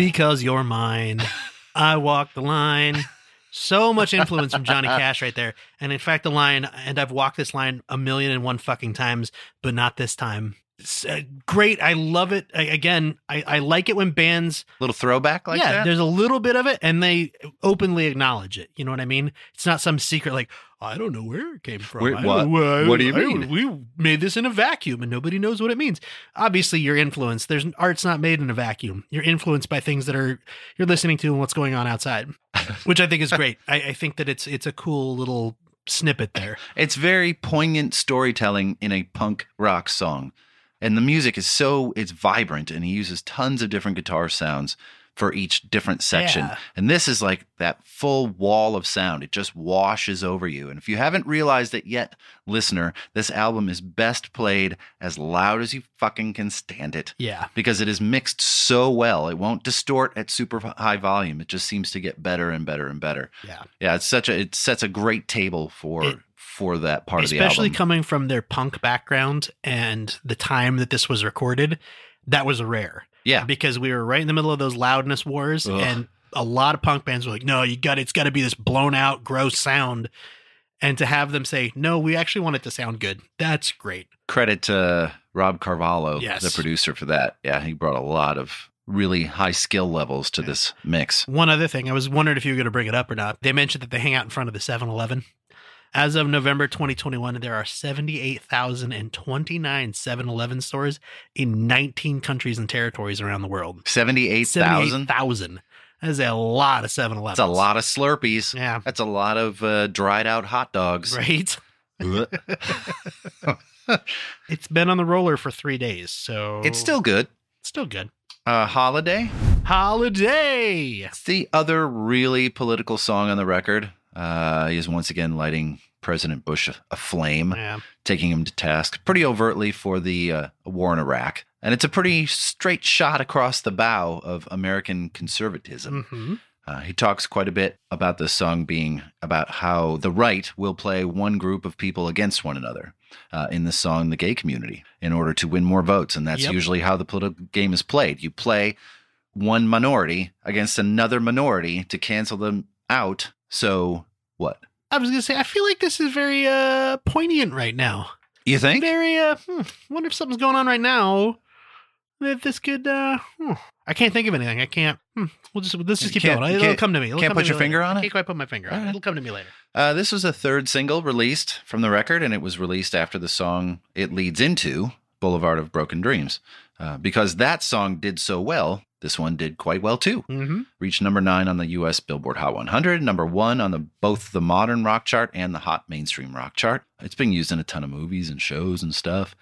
Because you're mine. I walk the line. So much influence from Johnny Cash right there. And in fact, the line, and I've walked this line a million and one fucking times, but not this time. It's, uh, great. I love it. I, again, I, I like it when bands, Little throwback like yeah, that. there's a little bit of it and they openly acknowledge it. You know what I mean? It's not some secret like, I don't know where it came from. I what? know, I- What do you mean? we made this in a vacuum and nobody knows what it means. Obviously, you're influenced. There's art's not made in a vacuum. You're influenced by things that are you're listening to and what's going on outside, which I think is great. I, I think that it's it's a cool little snippet there. It's very poignant storytelling in a punk rock song. And the music is so it's vibrant and he uses tons of different guitar sounds for each different section. Yeah. And this is like that full wall of sound. It just washes over you. And if you haven't realized it yet, listener, this album is best played as loud as you fucking can stand it Yeah, because it is mixed so well. It won't distort at super high volume. It just seems to get better and better and better. yeah. Yeah, it's such a it sets a great table for It- for that part of the Especially album. coming from their punk background and the time that this was recorded, that was a rare. yeah, because we were right in the middle of those loudness wars Ugh. and a lot of punk bands were like no you got it's got to be this blown out gross sound and to have them say no we actually want it to sound good that's great credit to Rob Cavallo, Yes. the producer for that. Yeah, he brought a lot of really high skill levels to this mix. one other thing i was wondering if you were going to bring it up or not they mentioned that they hang out in front of the 7-eleven as of november 2021 there are 78029 7-eleven stores in 19 countries and territories around the world 78,000. 78000 that is a lot of 7-elevens That's a lot of Slurpees. yeah That's a lot of uh, dried out hot dogs. right It's been on the roller for three days, so it's still good. still good. Uh, Holiday. Holiday. It's the other really political song on the record. Uh, he is once again lighting President Bush aflame. Yeah, taking him to task pretty overtly for the uh, war in Iraq. And it's a pretty straight shot across the bow of American conservatism. hmm Uh, he talks quite a bit about this song being about how the right will play one group of people against one another uh, in the song, the gay community, in order to win more votes. And that's Yep. usually how the political game is played. You play one minority against another minority to cancel them out. So what? I was gonna say, I feel like this is very uh poignant right now. You think? Very uh, hmm, wonder if something's going on right now that this could. uh hmm. I can't think of anything. I can't. Hmm, we'll just let's just keep going. It'll come to me. It'll can't put your later. finger on I it? can't quite put my finger on it. It'll come to me later. Uh, this was a third single released from the record, and it was released after the song it leads into Boulevard of Broken Dreams. Uh, because that song did so well, this one did quite well too. Mm-hmm. Reached number nine on the U.S. Billboard Hot 100, number one on the both the modern rock chart and the hot mainstream rock chart. It's been used in a ton of movies and shows and stuff.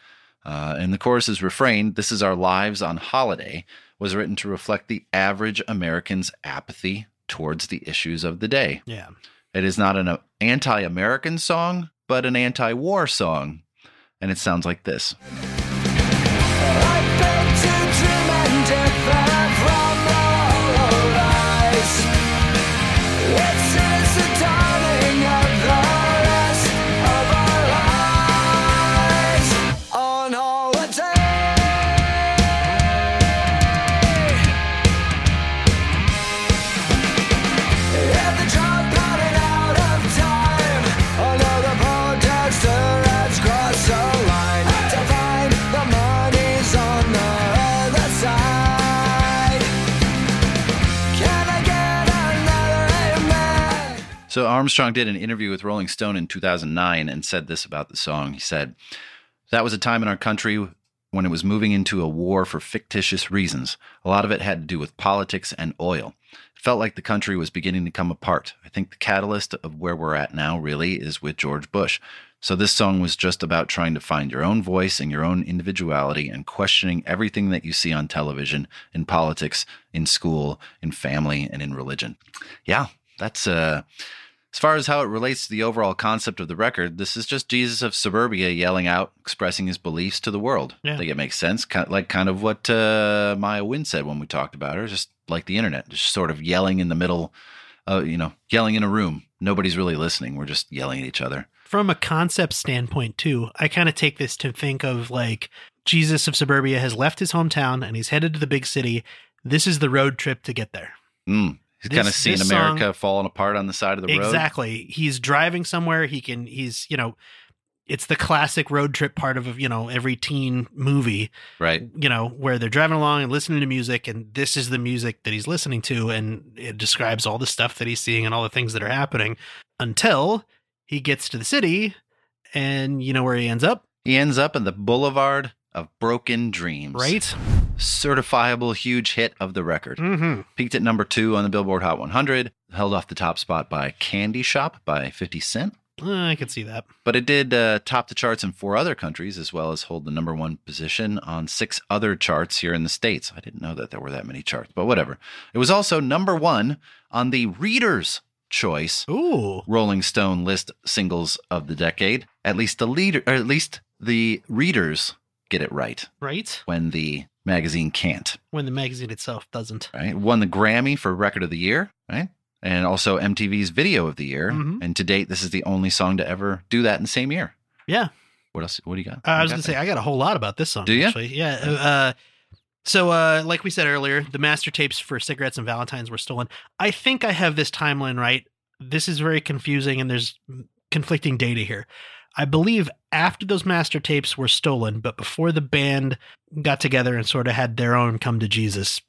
Uh, and the chorus's refrain, "This is our lives on holiday," was written to reflect the average American's apathy towards the issues of the day. Yeah. It is not an anti-American song, but an anti-war song, and it sounds like this. Armstrong did an interview with Rolling Stone in 2009 and said this about the song. He said, "That was a time in our country when it was moving into a war for fictitious reasons. A lot of it had to do with politics and oil. It felt like the country was beginning to come apart. I think the catalyst of where we're at now really is with George Bush. So this song was just about trying to find your own voice and your own individuality and questioning everything that you see on television, in politics, in school, in family, and in religion." Yeah, that's uh as far as how it relates to the overall concept of the record, this is just Jesus of Suburbia yelling out, expressing his beliefs to the world. Yeah. I think it makes sense, kind of, like kind of what uh, Maya Wynn said when we talked about her, just like the internet, just sort of yelling in the middle, uh, you know, yelling in a room. Nobody's really listening. We're just yelling at each other. From a concept standpoint, too, I kind of take this to think of like Jesus of Suburbia has left his hometown and he's headed to the big city. This is the road trip to get there. Mm. He's kind of seen America song- falling apart on the side of the road. Exactly. He's driving somewhere. He can, he's, you know, it's the classic road trip part of, you know, every teen movie, Right. you know, where they're driving along and listening to music. And this is the music that he's listening to. And it describes all the stuff that he's seeing and all the things that are happening until he gets to the city. And you know where he ends up, He ends up in the Boulevard of Broken Dreams. right? Certifiable huge hit of the record. Mm-hmm. Peaked at number two on the Billboard Hot 100, held off the top spot by Candy Shop by 50 Cent. I could see that. But it did uh, top the charts in four other countries, as well as hold the number one position on six other charts here in the States. I didn't know that there were that many charts, but whatever. It was also number one on the Reader's Choice Ooh. Rolling Stone list singles of the decade. At least the leader, or at least the readers get it right Right? when the magazine can't. When the magazine itself doesn't. right? Won the Grammy for Record of the Year, right? And also MTV's Video of the Year. Mhm. And to date, this is the only song to ever do that in the same year. Yeah. What else? What do you got? Uh, I was going to say. I got a whole lot about this song. Do you? Actually. Yeah. Uh, so, uh, like we said earlier, the master tapes for Cigarettes and Valentines were stolen. I think I have this timeline right. This is very confusing and there's conflicting data here. I believe after those master tapes were stolen, but before the band got together and sort of had their own come to Jesus,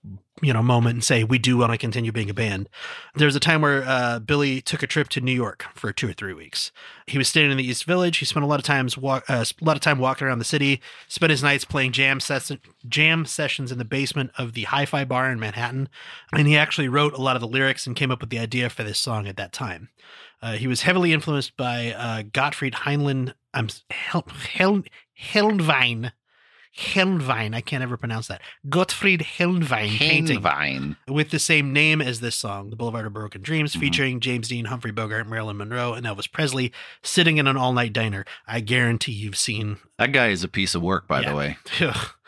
you know, moment and say, we do want to continue being a band. There was a time where uh, Billie took a trip to New York for two or three weeks. He was staying in the East Village. He spent a lot of times uh, a lot of time walking around the city. Spent his nights playing jam session, jam sessions in the basement of the Hi-Fi Bar in Manhattan, and he actually wrote a lot of the lyrics and came up with the idea for this song at that time. Uh, he was heavily influenced by uh, Gottfried Heinlein. I'm Hel, Hel, Helnwein. Helnwein. I can't ever pronounce that. Gottfried Helnwein painting with the same name as this song, The Boulevard of Broken Dreams, Mhm. featuring James Dean, Humphrey Bogart, Marilyn Monroe, and Elvis Presley sitting in an all night diner. I guarantee you've seen. That guy is a piece of work, by Yeah. the way.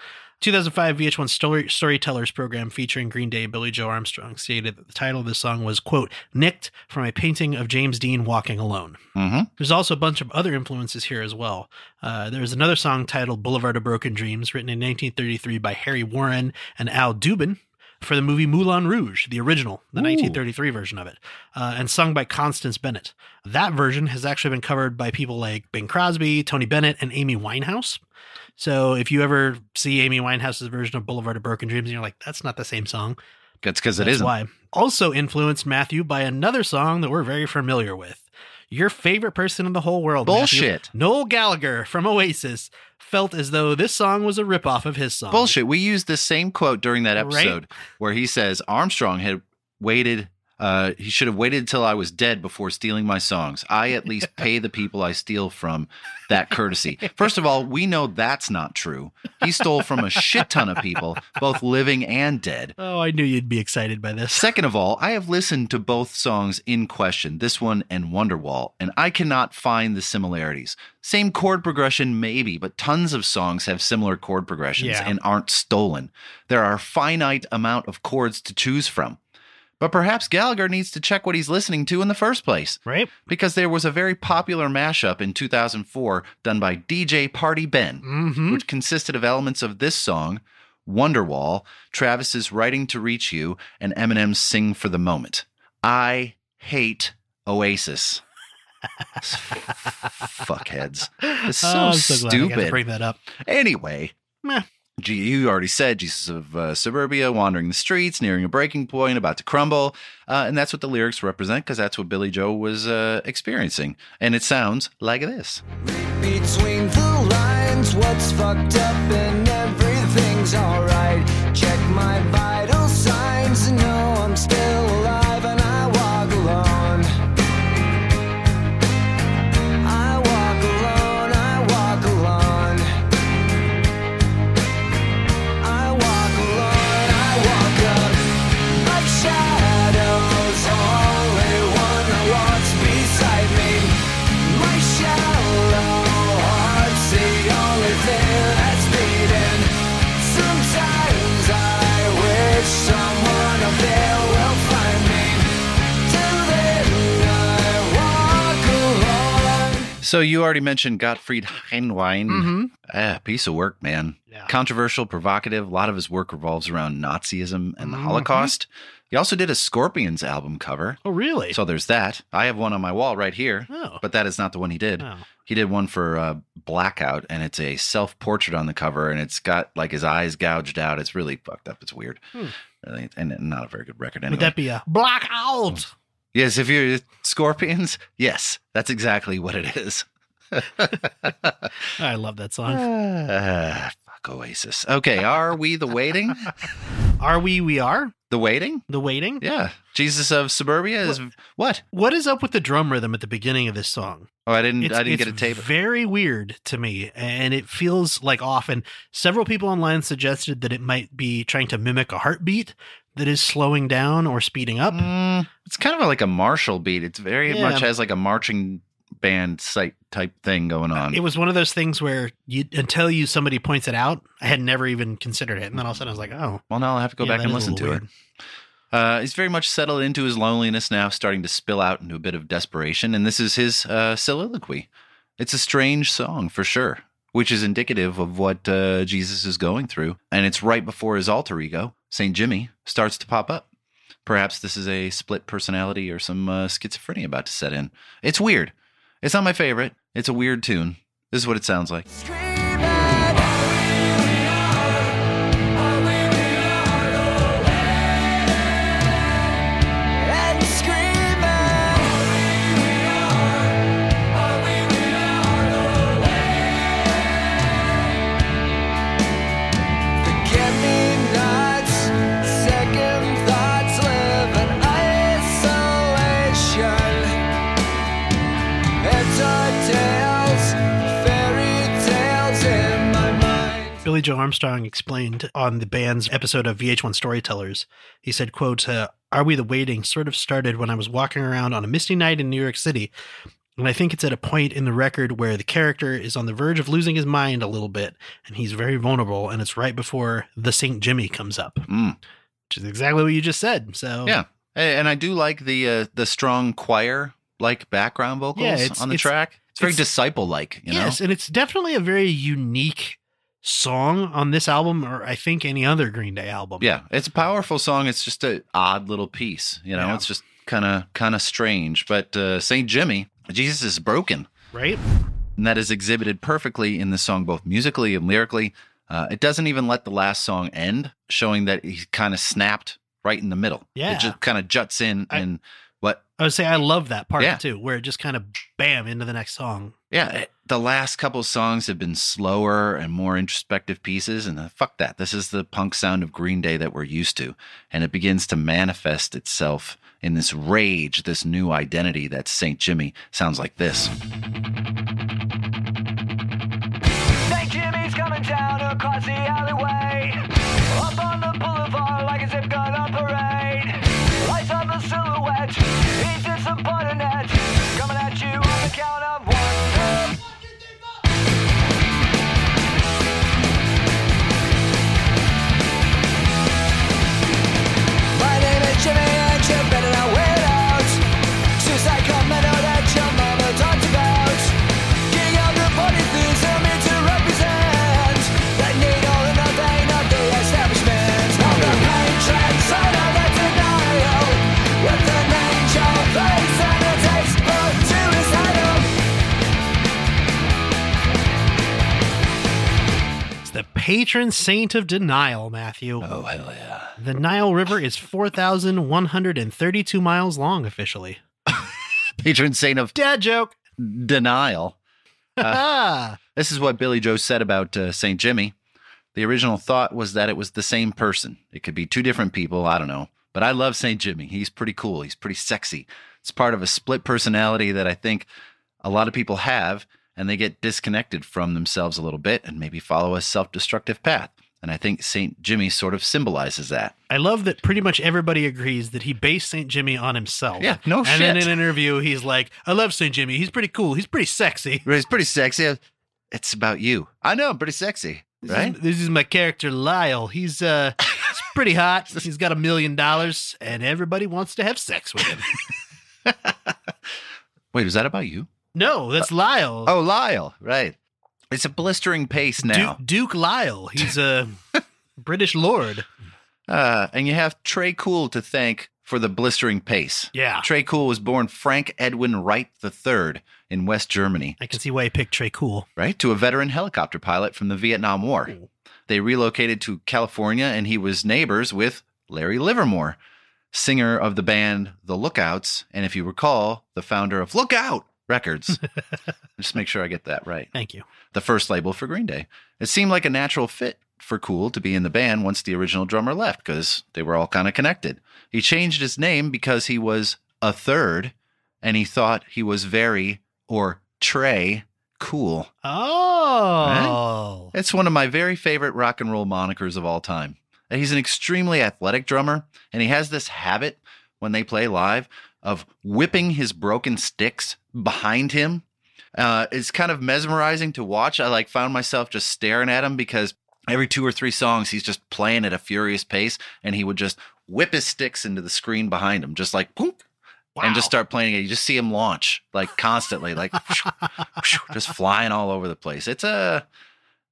2005 VH1 Story, Storytellers program featuring Green Day Billie Joe Armstrong stated that the title of the song was, quote, nicked from a painting of James Dean walking alone. hmm There's also a bunch of other influences here as well. Uh, there's another song titled Boulevard of Broken Dreams, written in 1933 by Harry Warren and Al Dubin for the movie Moulin Rouge, the original, the Ooh. 1933 version of it, uh, and sung by Constance Bennett. That version has actually been covered by people like Bing Crosby, Tony Bennett, and Amy Winehouse. So if you ever see Amy Winehouse's version of Boulevard of Broken Dreams and you're like, that's not the same song, That's because it isn't. why. Also influenced Matthew by another song that we're very familiar with. your favorite person in the whole world. Matthew, Bullshit. Noel Gallagher from Oasis felt as though this song was a ripoff of his song. Bullshit. We used the same quote during that Right. episode where he says Armstrong had waited. Uh, he should have waited until I was dead before stealing my songs. I at least pay the people I steal from that courtesy. First of all, we know that's not true. He stole from a shit ton of people, both living and dead. Oh, I knew you'd be excited by this. Second of all, I have listened to both songs in question, this one and Wonderwall, and I cannot find the similarities. Same chord progression, maybe, but tons of songs have similar chord progressions Yeah. and aren't stolen. There are a finite amount of chords to choose from. But perhaps Gallagher needs to check what he's listening to in the first place. Right? Because there was a very popular mashup in 2004 done by DJ Party Ben Mm-hmm. which consisted of elements of this song, Wonderwall, Travis's Writing to Reach You, and Eminem's Sing for the Moment. I hate Oasis. Fuckheads. It's so, Oh, so glad I got to stupid. bring that up. Anyway, Meh. You already said Jesus of uh, Suburbia, wandering the streets, nearing a breaking point, about to crumble. Uh, and that's what the lyrics represent because that's what Billie Joe was uh, experiencing. And it sounds like this. Between the lines, what's fucked up and everything's alright. Check my vital signs, I'm still So you already mentioned Gottfried Heinwein. Mm-hmm. Ah, piece of work, man. Yeah. Controversial, provocative. A lot of his work revolves around Nazism and the Mhm. Holocaust. He also did a Scorpions album cover. Oh, really? So there's that. I have one on my wall right here, oh. but that is not the one he did. oh. He did one for uh, Blackout, and it's a self portrait on the cover, and it's got like his eyes gouged out. It's really fucked up. It's weird. Hmm. Really, and not a very good record anyway. Would that be a blackout? Yes, if you're Scorpions, yes, that's exactly what it is. I love that song. Ah, fuck Oasis. Okay, are we the waiting? Are we? We are The waiting? the waiting. Yeah. Jesus of Suburbia is what? What is up with the drum rhythm at the beginning of this song? Oh, I didn't. It's, I didn't get a tape. Very weird to me, and it feels like off. And several people online suggested that it might be trying to mimic a heartbeat that is slowing down or speeding up. Mm, it's kind of like a martial beat. It's very Yeah. much has like a marching band site type thing going on. It was one of those things where you until you somebody points it out, I had never even considered it, and then all of a sudden I was like, oh, well, now I'll have to go yeah, back and listen to little it. Uh, he's very much settled into his loneliness now, starting to spill out into a bit of desperation. And this is his uh, soliloquy. It's a strange song for sure, which is indicative of what uh, Jesus is going through. And it's right before his alter ego, St. Jimmy, starts to pop up. Perhaps this is a split personality or some uh, schizophrenia about to set in. It's weird. It's not my favorite. It's a weird tune. This is what it sounds like. And Armstrong explained on the band's episode of VH1 Storytellers. He said, quote, uh, Are We the Waiting sort of started when I was walking around on a misty night in New York City. And I think it's at a point in the record where the character is on the verge of losing his mind a little bit and he's very vulnerable. And it's right before the St. Jimmy comes up, Mm. which is exactly what you just said. So, Yeah. Hey, And I do like the uh, the strong choir like background vocals Yeah, it's- on the track. It's very disciple like, you know. yes. And it's definitely a very unique song on this album, or I think any other Green Day album. Yeah, it's a powerful song. It's just a odd little piece, you know. Yeah. It's just kind of kind of strange. But uh, Saint Jimmy, Jesus is broken, Right? and that is exhibited perfectly in the song, both musically and lyrically. Uh, it doesn't even let the last song end, showing that he kind of snapped right in the middle. Yeah. it just kind of juts in I- and What? I would say I love that part Yeah. too, where it just kind of bam into the next song. Yeah, the last couple songs have been slower and more introspective pieces, and uh, fuck that. This is the punk sound of Green Day that we're used to, and it begins to manifest itself in this rage, this new identity that St. Jimmy sounds like this. St. Jimmy's coming down across the alleyway. Up on the boulevard like a zip gun on parade. Lights up a silhouette. He's in some butternet. Coming at you on the count of patron saint of denial, Matthew. Oh, hell yeah. The Nile River is 4,132 miles long officially. Patron saint of Dad joke. denial. Ah, This is what Billie Joe said about uh, St. Jimmy. The original thought was that it was the same person. It could be two different people. I don't know. But I love St. Jimmy. He's pretty cool. He's pretty sexy. It's part of a split personality that I think a lot of people have, and they get disconnected from themselves a little bit and maybe follow a self destructive path. And I think St. Jimmy sort of symbolizes that. I love that pretty much everybody agrees that he based St. Jimmy on himself. Yeah, no shit. and in an interview, he's like, I love St. Jimmy. He's pretty cool. He's pretty sexy. He's pretty sexy. It's about you. I know, I'm pretty sexy. This, Right? is, this is my character, Lyle. He's uh he's pretty hot. He's got a million dollars, and everybody wants to have sex with him. Wait, is that about you? No, that's Lyle. Oh, Lyle. Right. It's a blistering pace now. Du- Duke Lyle. He's a British lord. Uh, and you have Tré Cool to thank for the blistering pace. Yeah. Tré Cool was born Frank Edwin Wright III in West Germany, I can see why he picked Tré Cool. right? To a veteran helicopter pilot from the Vietnam War. Cool. They relocated to California and he was neighbors with Larry Livermore, singer of the band The Lookouts, and if you recall, the founder of Lookout Records. Just make sure I get that right. Thank you. the first label for Green Day. It seemed like a natural fit for Cool to be in the band once the original drummer left because they were all kind of connected. He changed his name because he was a third and he thought he was very or Trey cool. Oh. It's one of my very favorite rock and roll monikers of all time. He's an extremely athletic drummer and he has this habit when they play live of whipping his broken sticks behind him uh, it's kind of mesmerizing to watch. I like found myself just staring at him because every two or three songs he's just playing at a furious pace, and he would just whip his sticks into the screen behind him, just like boom, and just start playing it. You just see him launch like constantly, like just flying all over the place. It's a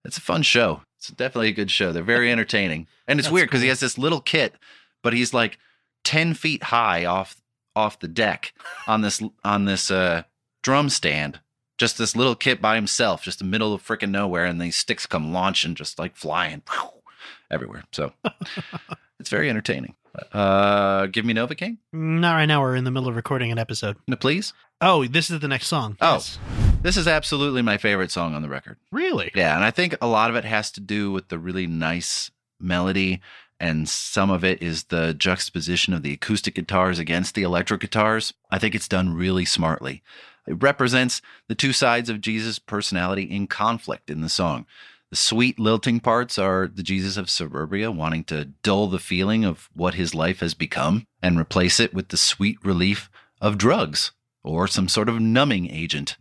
it's a fun show. It's definitely a good show. They're very entertaining, and it's That's weird because he has this little kit, but he's like ten feet high off off the deck on this on this uh, drum stand. Just this little kit by himself, just the middle of freaking nowhere, and these sticks come launching, just like flying everywhere. So it's very entertaining. Uh, give me Novocaine, Not right now. We're in the middle of recording an episode. No, please. Oh, this is the next song. Oh. Yes. This is absolutely my favorite song on the record. Really? Yeah, and I think a lot of it has to do with the really nice melody, and some of it is the juxtaposition of the acoustic guitars against the electric guitars. I think it's done really smartly. It represents the two sides of Jesus' personality in conflict in the song. The sweet lilting parts are the Jesus of suburbia wanting to dull the feeling of what his life has become and replace it with the sweet relief of drugs or some sort of numbing agent.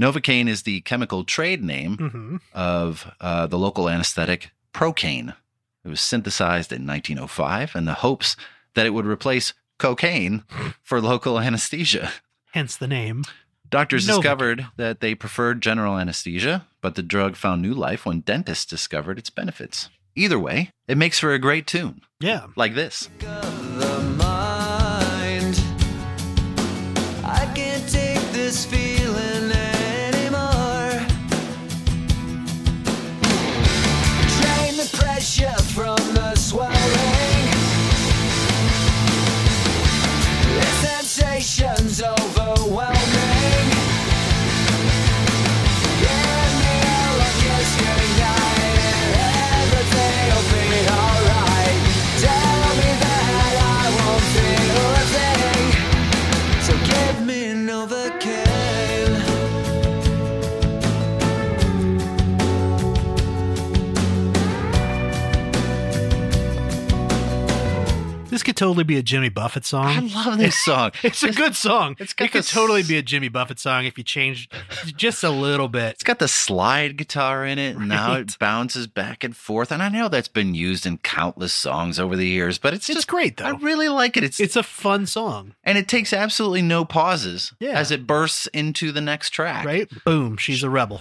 Novocaine is the chemical trade name hmm of uh, the local anesthetic Procaine. It was synthesized in 1905 in the hopes that it would replace cocaine for local anesthesia. Hence the name. Doctors Novocaine. discovered that they preferred general anesthesia, but the drug found new life when dentists discovered its benefits. Either way, it makes for a great tune, Yeah. like this. the mind. I can't this This could totally be a Jimmy Buffett song. I love this song. It's a good song. It's got it could totally be a Jimmy Buffett song if you changed just a little bit. It's got the slide guitar in it, and now it bounces back and forth. And I know that's been used in countless songs over the years, but it's It's just great though. I really like it. It's, It's a fun song, and it takes absolutely no pauses Yeah. as it bursts into the next track. right? Boom, she's a rebel.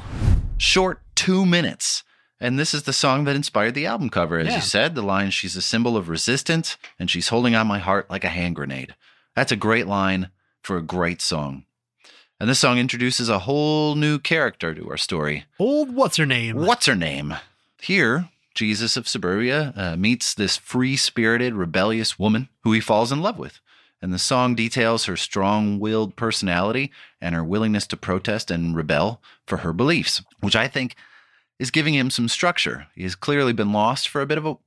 Short two minutes. And this is the song that inspired the album cover. As Yeah. you said, the line, she's a symbol of resistance and she's holding on my heart like a hand grenade. That's a great line for a great song. And this song introduces a whole new character to our story. Old what's her name? What's her name? Here, Jesus of Suburbia uh, meets this free spirited, rebellious woman who he falls in love with. And the song details her strong willed personality and her willingness to protest and rebel for her beliefs, which I think is giving him some structure. He has clearly been lost for a bit of a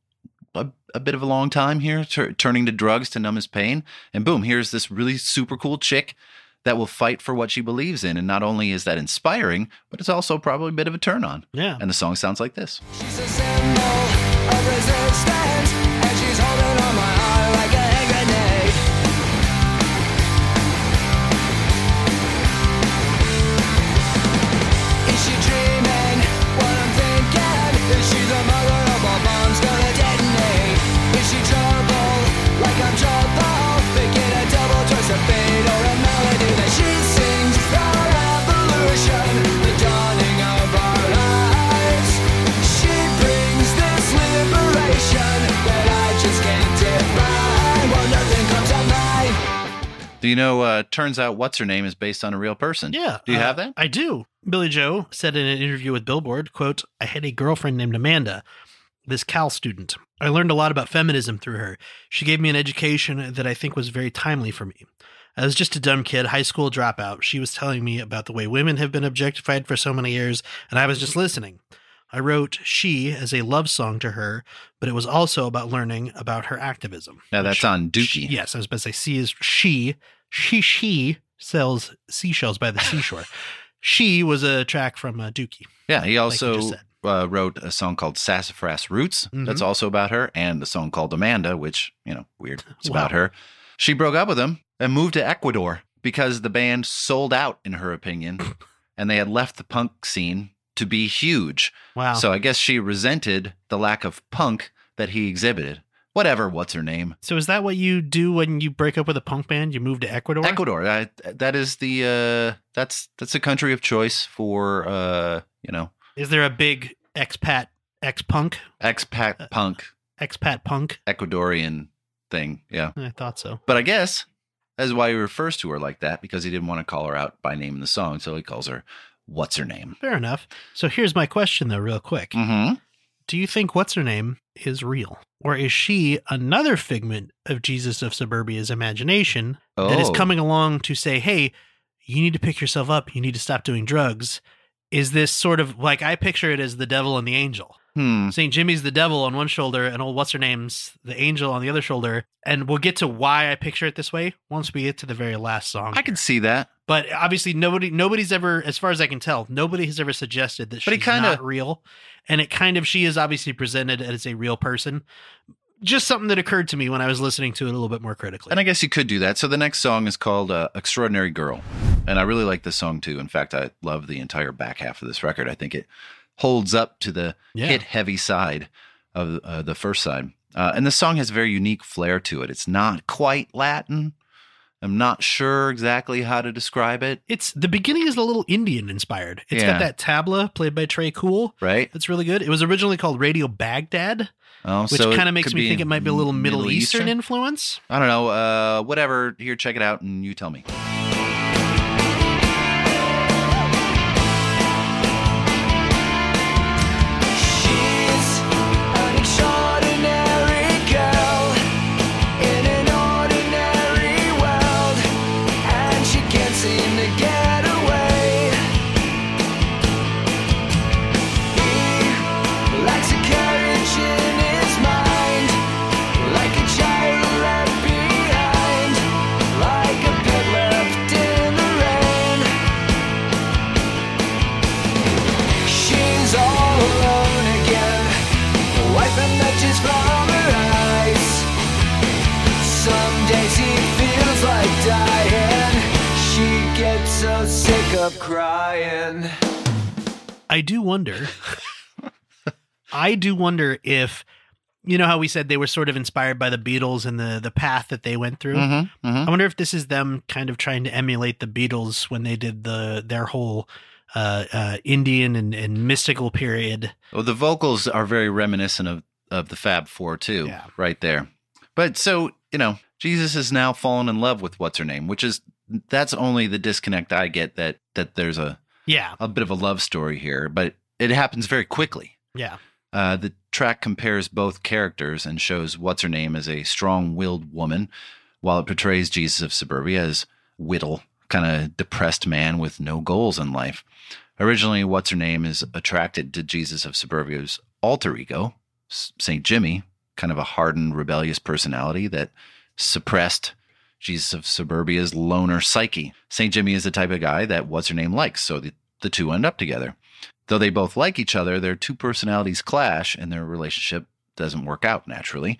a, a bit of a long time here, tur- turning to drugs to numb his pain. And boom, here's this really super cool chick that will fight for what she believes in. And not only is that inspiring, but it's also probably a bit of a turn on. Yeah. And the song sounds like this. Do you know, uh, turns out What's Her Name is based on a real person. Yeah. Do you uh, have that? I do. Billie Joe said in an interview with Billboard, quote, I had a girlfriend named Amanda, this Cal student. I learned a lot about feminism through her. She gave me an education that I think was very timely for me. I was just a dumb kid, high school dropout. She was telling me about the way women have been objectified for so many years, and I was just listening. I wrote She as a love song to her, but it was also about learning about her activism. Now that's on Dookie. she- yes, I was about to say C is she. She she sells seashells by the seashore. she was a track from uh, Dookie. Yeah, he also said. uh, wrote a song called Sassafras Roots. That's Mhm. also about her, and a song called Amanda, which, you know, weird. It's Wow. about her. She broke up with him and moved to Ecuador because the band sold out, in her opinion, and they had left the punk scene to be huge. Wow. So I guess she resented the lack of punk that he exhibited. Whatever, what's her name? So is that what you do when you break up with a punk band? You move to Ecuador? Ecuador. I, that is the uh, that's that's a country of choice for uh, you know Is there a big expat ex punk expat Uh, punk expat punk? Ecuadorian thing. Yeah. I thought so. But I guess that's why he refers to her like that because he didn't want to call her out by name in the song, so he calls her "What's her name." Fair enough. So here's my question though, real quick. Mm-hmm. Do you think what's her name is real? Or is she another figment of Jesus of Suburbia's imagination that is Oh. coming along to say, hey, you need to pick yourself up. You need to stop doing drugs. Is this sort of like I picture it as the devil and the angel? Hmm. St. Jimmy's the devil on one shoulder and old what's her name's the angel on the other shoulder. And we'll get to why I picture it this way once we get to the very last song. I can see that. But obviously, nobody, nobody's ever, as far as I can tell, nobody has ever suggested that But he she's kinda- not real. And it kind of, she is obviously presented as a real person. Just something that occurred to me when I was listening to it a little bit more critically. And I guess you could do that. So the next song is called uh, "Extraordinary Girl," and I really like this song too. In fact, I love the entire back half of this record. I think it holds up to the Yeah. hit heavy side of uh, the first side. Uh, and the song has a very unique flair to it. It's not quite Latin. I'm not sure exactly how to describe it. it's the beginning is a little Indian inspired. It's Yeah. got that tabla played by Tré Cool. Right? That's really good. It was originally called Radio Baghdad, Oh, which so kind of makes me think it might be a little Middle, Middle Eastern, Eastern? influence. I don't know. Uh, whatever. Here, check it out, and you tell me. Crying. I do wonder. I do wonder if you know how we said they were sort of inspired by the Beatles and the the path that they went through. Mm-hmm, mm-hmm. I wonder if this is them kind of trying to emulate the Beatles when they did the their whole uh, uh, Indian and, and mystical period. Well, the vocals are very reminiscent of, of the Fab Four too, Yeah. right there. But so you know, Jesus has now fallen in love with what's her name, which is that's only the disconnect I get that that there's a Yeah, a bit of a love story here, but it happens very quickly. yeah, Uh, the track compares both characters and shows what's her name as a strong-willed woman, while it portrays Jesus of Suburbia as Whittle, kind of depressed man with no goals in life. Originally, what's her name is attracted to Jesus of Suburbia's alter ego, St. Jimmy, kind of a hardened, rebellious personality that suppressed Jesus of Suburbia's loner psyche. St. Jimmy is the type of guy that what's her name likes, so the, the two end up together. Though they both like each other, their two personalities clash and their relationship doesn't work out naturally.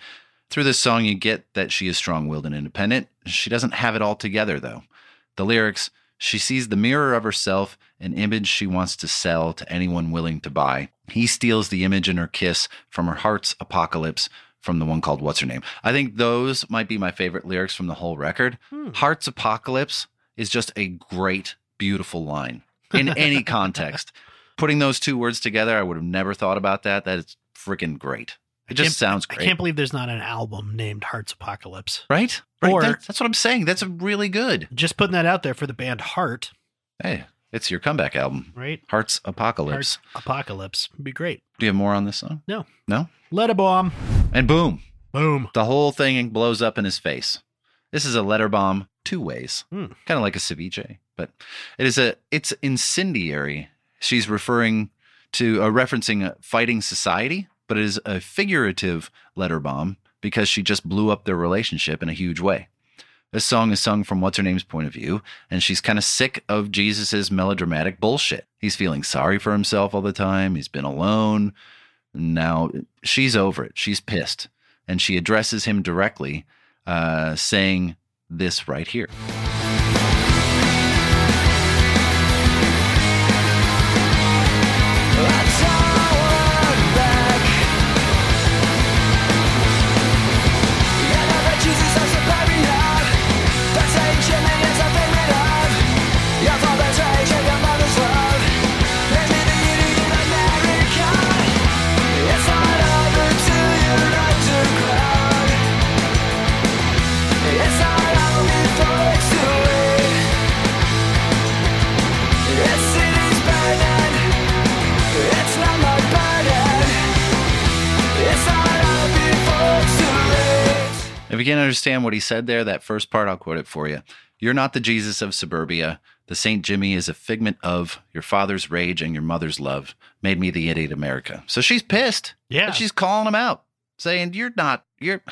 Through this song, you get that she is strong willed and independent. She doesn't have it all together, though. The lyrics she sees the mirror of herself, an image she wants to sell to anyone willing to buy. He steals the image in her kiss from her heart's apocalypse from the one called What's Her Name. I think those might be my favorite lyrics from the whole record. Hmm. Heart's apocalypse is just a great, beautiful line in any context. Putting those two words together, I would have never thought about that. That is freaking great. It just sounds great. I can't believe there's not an album named Hearts Apocalypse. right? Right. Or- That- that's what I'm saying. That's really good. Just putting that out there for the band Heart, Hey, it's your comeback album. right? Hearts Apocalypse. Hearts Apocalypse would be great. Do you have more on this song? No. No? Let a bomb. And boom, Boom. the whole thing blows up in his face. This is a letter bomb two ways. Hmm. Kind of like a ceviche, but it is a it's incendiary. She's referring to uh, referencing a fighting society, but it is a figurative letter bomb because she just blew up their relationship in a huge way. This song is sung from what's her name's point of view, and she's kind of sick of Jesus's melodramatic bullshit. He's feeling sorry for himself all the time. He's been alone. Now she's over it. She's pissed, and she addresses him directly, uh, saying this right here. You can't understand what he said there, that first part, I'll quote it for you. You're not the Jesus of suburbia. The St. Jimmy is a figment of your father's rage and your mother's love. Made me the idiot America. So she's pissed. Yeah. She's calling him out, saying, You're not, you're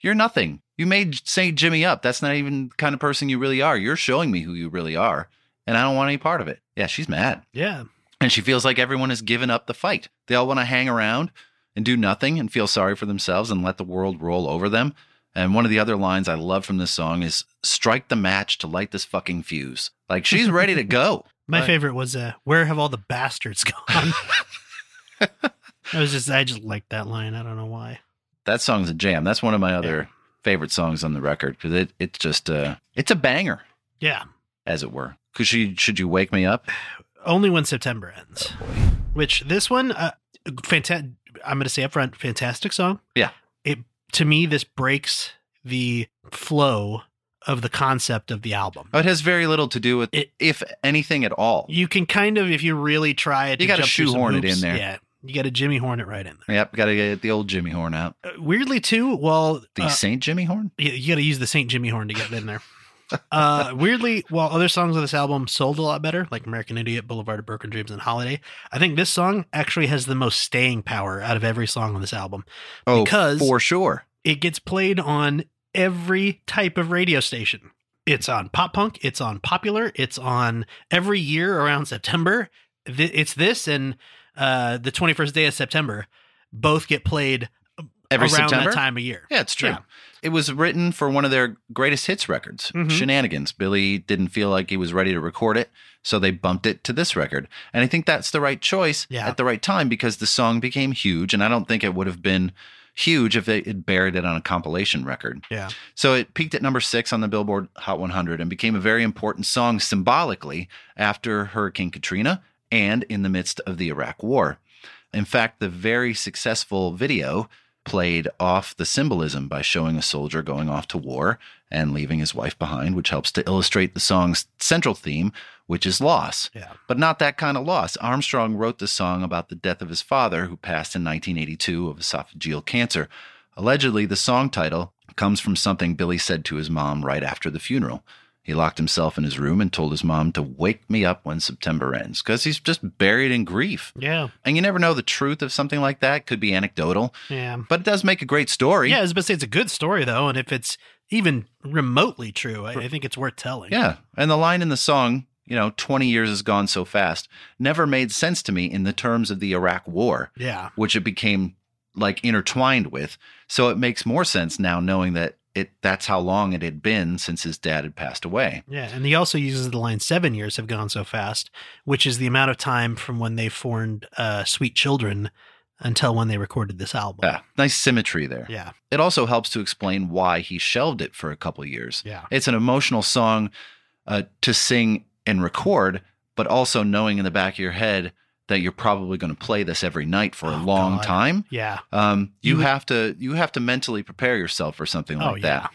you're nothing. You made St. Jimmy up. That's not even the kind of person you really are. You're showing me who you really are. And I don't want any part of it. Yeah, she's mad. Yeah. And she feels like everyone has given up the fight. They all want to hang around and do nothing and feel sorry for themselves and let the world roll over them. And one of the other lines I love from this song is strike the match to light this fucking fuse. Like she's ready to go. My Right. favorite was uh, "Where have all the bastards gone?" I was just, I just liked that line. I don't know why. That song's a jam. That's one of my other favorite songs on the record because it it's just uh it's a banger, Yeah, as it were. Cause she should you wake me up? only when September ends. Which this one, uh, fantastic. I'm going to say up front, fantastic song. Yeah. It to me, this breaks the flow of the concept of the album. Oh, it has very little to do with It- if anything at all. You can kind of, if you really try it, You to through some shoehorn it in there. Yeah, you got to Jimmy Horn it right in there. Yep, gotta get the old Jimmy horn out. Uh, weirdly, too, well, The uh, Saint Jimmy horn? you, you got to use the Saint Jimmy horn to get it in there. Uh, weirdly, while other songs of this album sold a lot better, like American Idiot, Boulevard of Broken Dreams, and Holiday, I think this song actually has the most staying power out of every song on this album. Oh, Because- for sure. It gets played on every type of radio station. It's on pop punk, it's on popular, it's on every year around September. It's this and uh, the 21st day of September both get played Every around September. that time of year. Yeah, it's true. Yeah. It was written for one of their greatest hits records, Mhm. Shenanigans. Billy didn't feel like he was ready to record it, so they bumped it to this record. And I think that's the right choice Yeah. at the right time because the song became huge. And I don't think it would have been huge if they had buried it on a compilation record. Yeah. So it peaked at number six on the Billboard Hot 100 and became a very important song symbolically after Hurricane Katrina and in the midst of the Iraq War. In fact, the very successful video played off the symbolism by showing a soldier going off to war and leaving his wife behind, which helps to illustrate the song's central theme, which is loss. Yeah. But not that kind of loss. Armstrong wrote the song about the death of his father, who passed in 1982 of esophageal cancer. Allegedly, the song title comes from something Billy said to his mom right after the funeral. He locked himself in his room and told his mom to wake me up when September ends because he's just buried in grief. Yeah. And you never know the truth of something like that. Could be anecdotal, Yeah. but it does make a great story. Yeah, I was about to say it's a good story though, and if it's even remotely true, I, I think it's worth telling. Yeah. And the line in the song, you know, 20 years has gone so fast, never made sense to me in the terms of the Iraq War. Yeah. which it became like intertwined with. So it makes more sense now knowing that it that's how long it had been since his dad had passed away. Yeah, and he also uses the line seven years have gone so fast, which is the amount of time from when they formed uh, Sweet Children until when they recorded this album. Yeah, nice symmetry there. Yeah. It also helps to explain why he shelved it for a couple years. Yeah. It's an emotional song uh, to sing and record, but also knowing in the back of your head that you're probably going to play this every night for a Oh, long God. time. Yeah. Um, you, You have to you have to mentally prepare yourself for something like Oh, yeah. that.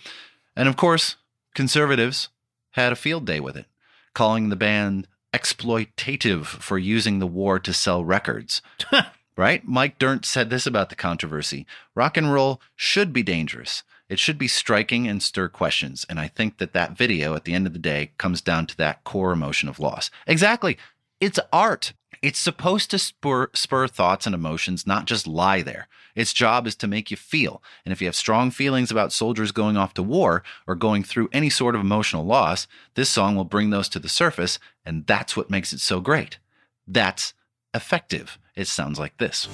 And of course, conservatives had a field day with it, calling the band exploitative for using the war to sell records. right? Mike Dirnt said this about the controversy. Rock and roll should be dangerous. It should be striking and stir questions. And I think that that video at the end of the day comes down to that core emotion of loss. Exactly. It's art. It's supposed to spur, spur thoughts and emotions, not just lie there. Its job is to make you feel. And if you have strong feelings about soldiers going off to war or going through any sort of emotional loss, this song will bring those to the surface. And that's what makes it so great. That's effective. It sounds like this.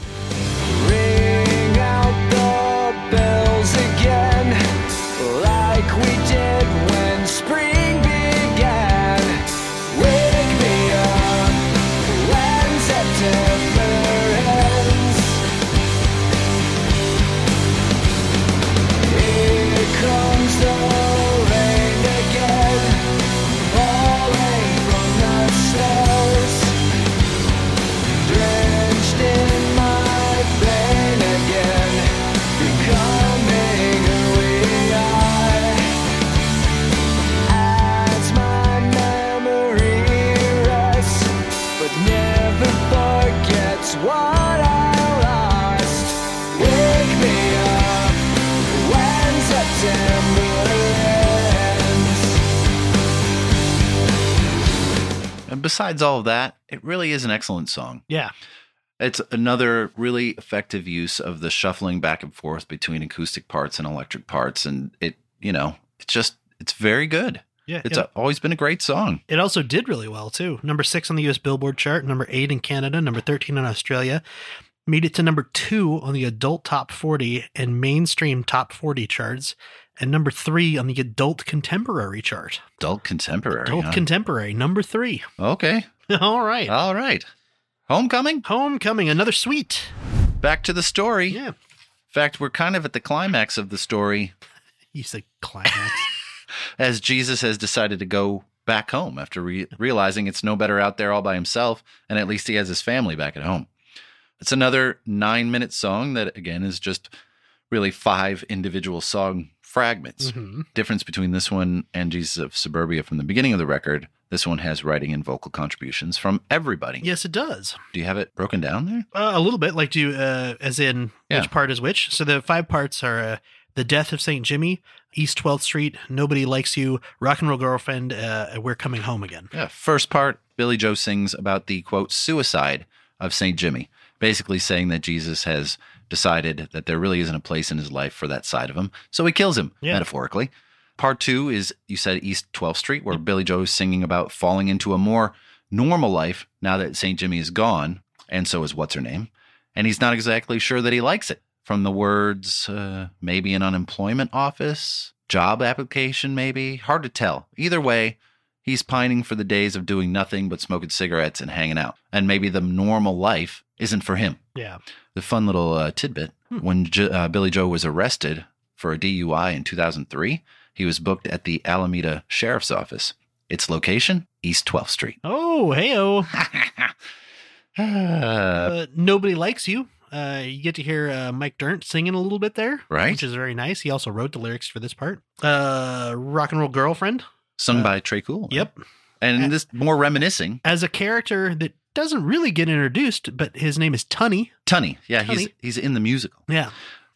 Besides all of that, it really is an excellent song. Yeah. It's another really effective use of the shuffling back and forth between acoustic parts and electric parts. And it, you know, it's just, it's very good. Yeah. It's a, always been a great song. It also did really well too. Number six on the U.S. Billboard chart, number eight in Canada, number thirteen in Australia. Made it to number two on the adult top forty and mainstream top forty charts, and number three on the adult contemporary chart. Adult contemporary. Adult huh? contemporary, number three. okay. All right, All right. Homecoming. homecoming, another sweet. Back to the story. Yeah, In fact, we're kind of at the climax of the story you said climax. as Jesus has decided to go back home after re- realizing it's no better out there all by himself, and at least he has his family back at home. It's another nine minute song that, again, is just really five individual song fragments. Mhm. Difference between this one and Jesus of Suburbia from the beginning of the record. This one has writing and vocal contributions from everybody. Yes, it does. Do you have it broken down there? Uh, a little bit, like do you, uh, as in Yeah. which part is which. So the five parts are uh, the death of Saint Jimmy, East Twelfth Street, Nobody Likes You, Rock and Roll Girlfriend, uh, We're Coming Home Again. Yeah. First part, Billy Joe sings about the quote suicide of St. Jimmy, basically saying that Jesus has decided that there really isn't a place in his life for that side of him. So he kills him, Yeah. metaphorically. Part two is, you said East 12th Street, where Billy Joe is singing about falling into a more normal life now that St. Jimmy is gone, and so is what's her name. And he's not exactly sure that he likes it. from the words uh, maybe an unemployment office, job application, maybe. Hard to tell. Either way, he's pining for the days of doing nothing but smoking cigarettes and hanging out. And maybe the normal life isn't for him. Yeah. The fun little uh, tidbit when J- uh, Billy Joe was arrested for a DUI in 2003, he was booked at the Alameda Sheriff's Office. Its location, East 12th Street. Oh, heyo. Uh, Uh, nobody likes you. Uh, you get to hear uh, Mike Dirnt singing a little bit there, Right. Which is very nice. He also wrote the lyrics for this part. Uh, Rock and Roll Girlfriend. sung uh, by Trey Cool. Yep. And this more reminiscing. As a character that doesn't really get introduced, but his name is Tunny. Tunny. Yeah, he's he's in the musical. Yeah.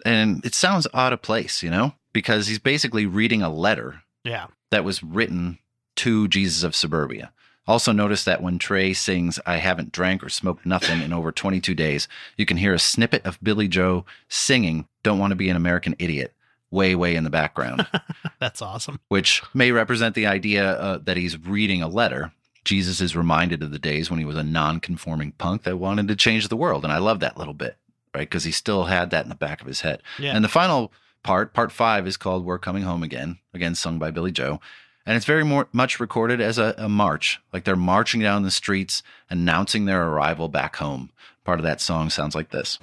And it sounds out of place, you know? Because he's basically reading a letter Yeah. that was written to Jesus of Suburbia. Also, notice that when Trey sings, I haven't drank or smoked nothing in over 22 days, you can hear a snippet of Billy Joe singing, Don't Want to Be an American Idiot, way, way in the background, That's awesome. which may represent the idea uh, that he's reading a letter. Jesus is reminded of the days when he was a non conforming punk that wanted to change the world. And I love that little bit, right? Because he still had that in the back of his head. Yeah. And the final part, part five, is called We're Coming Home Again, again sung by Billy Joe. And it's very more, much recorded as a, a march, like they're marching down the streets, announcing their arrival back home. Part of that song sounds like this.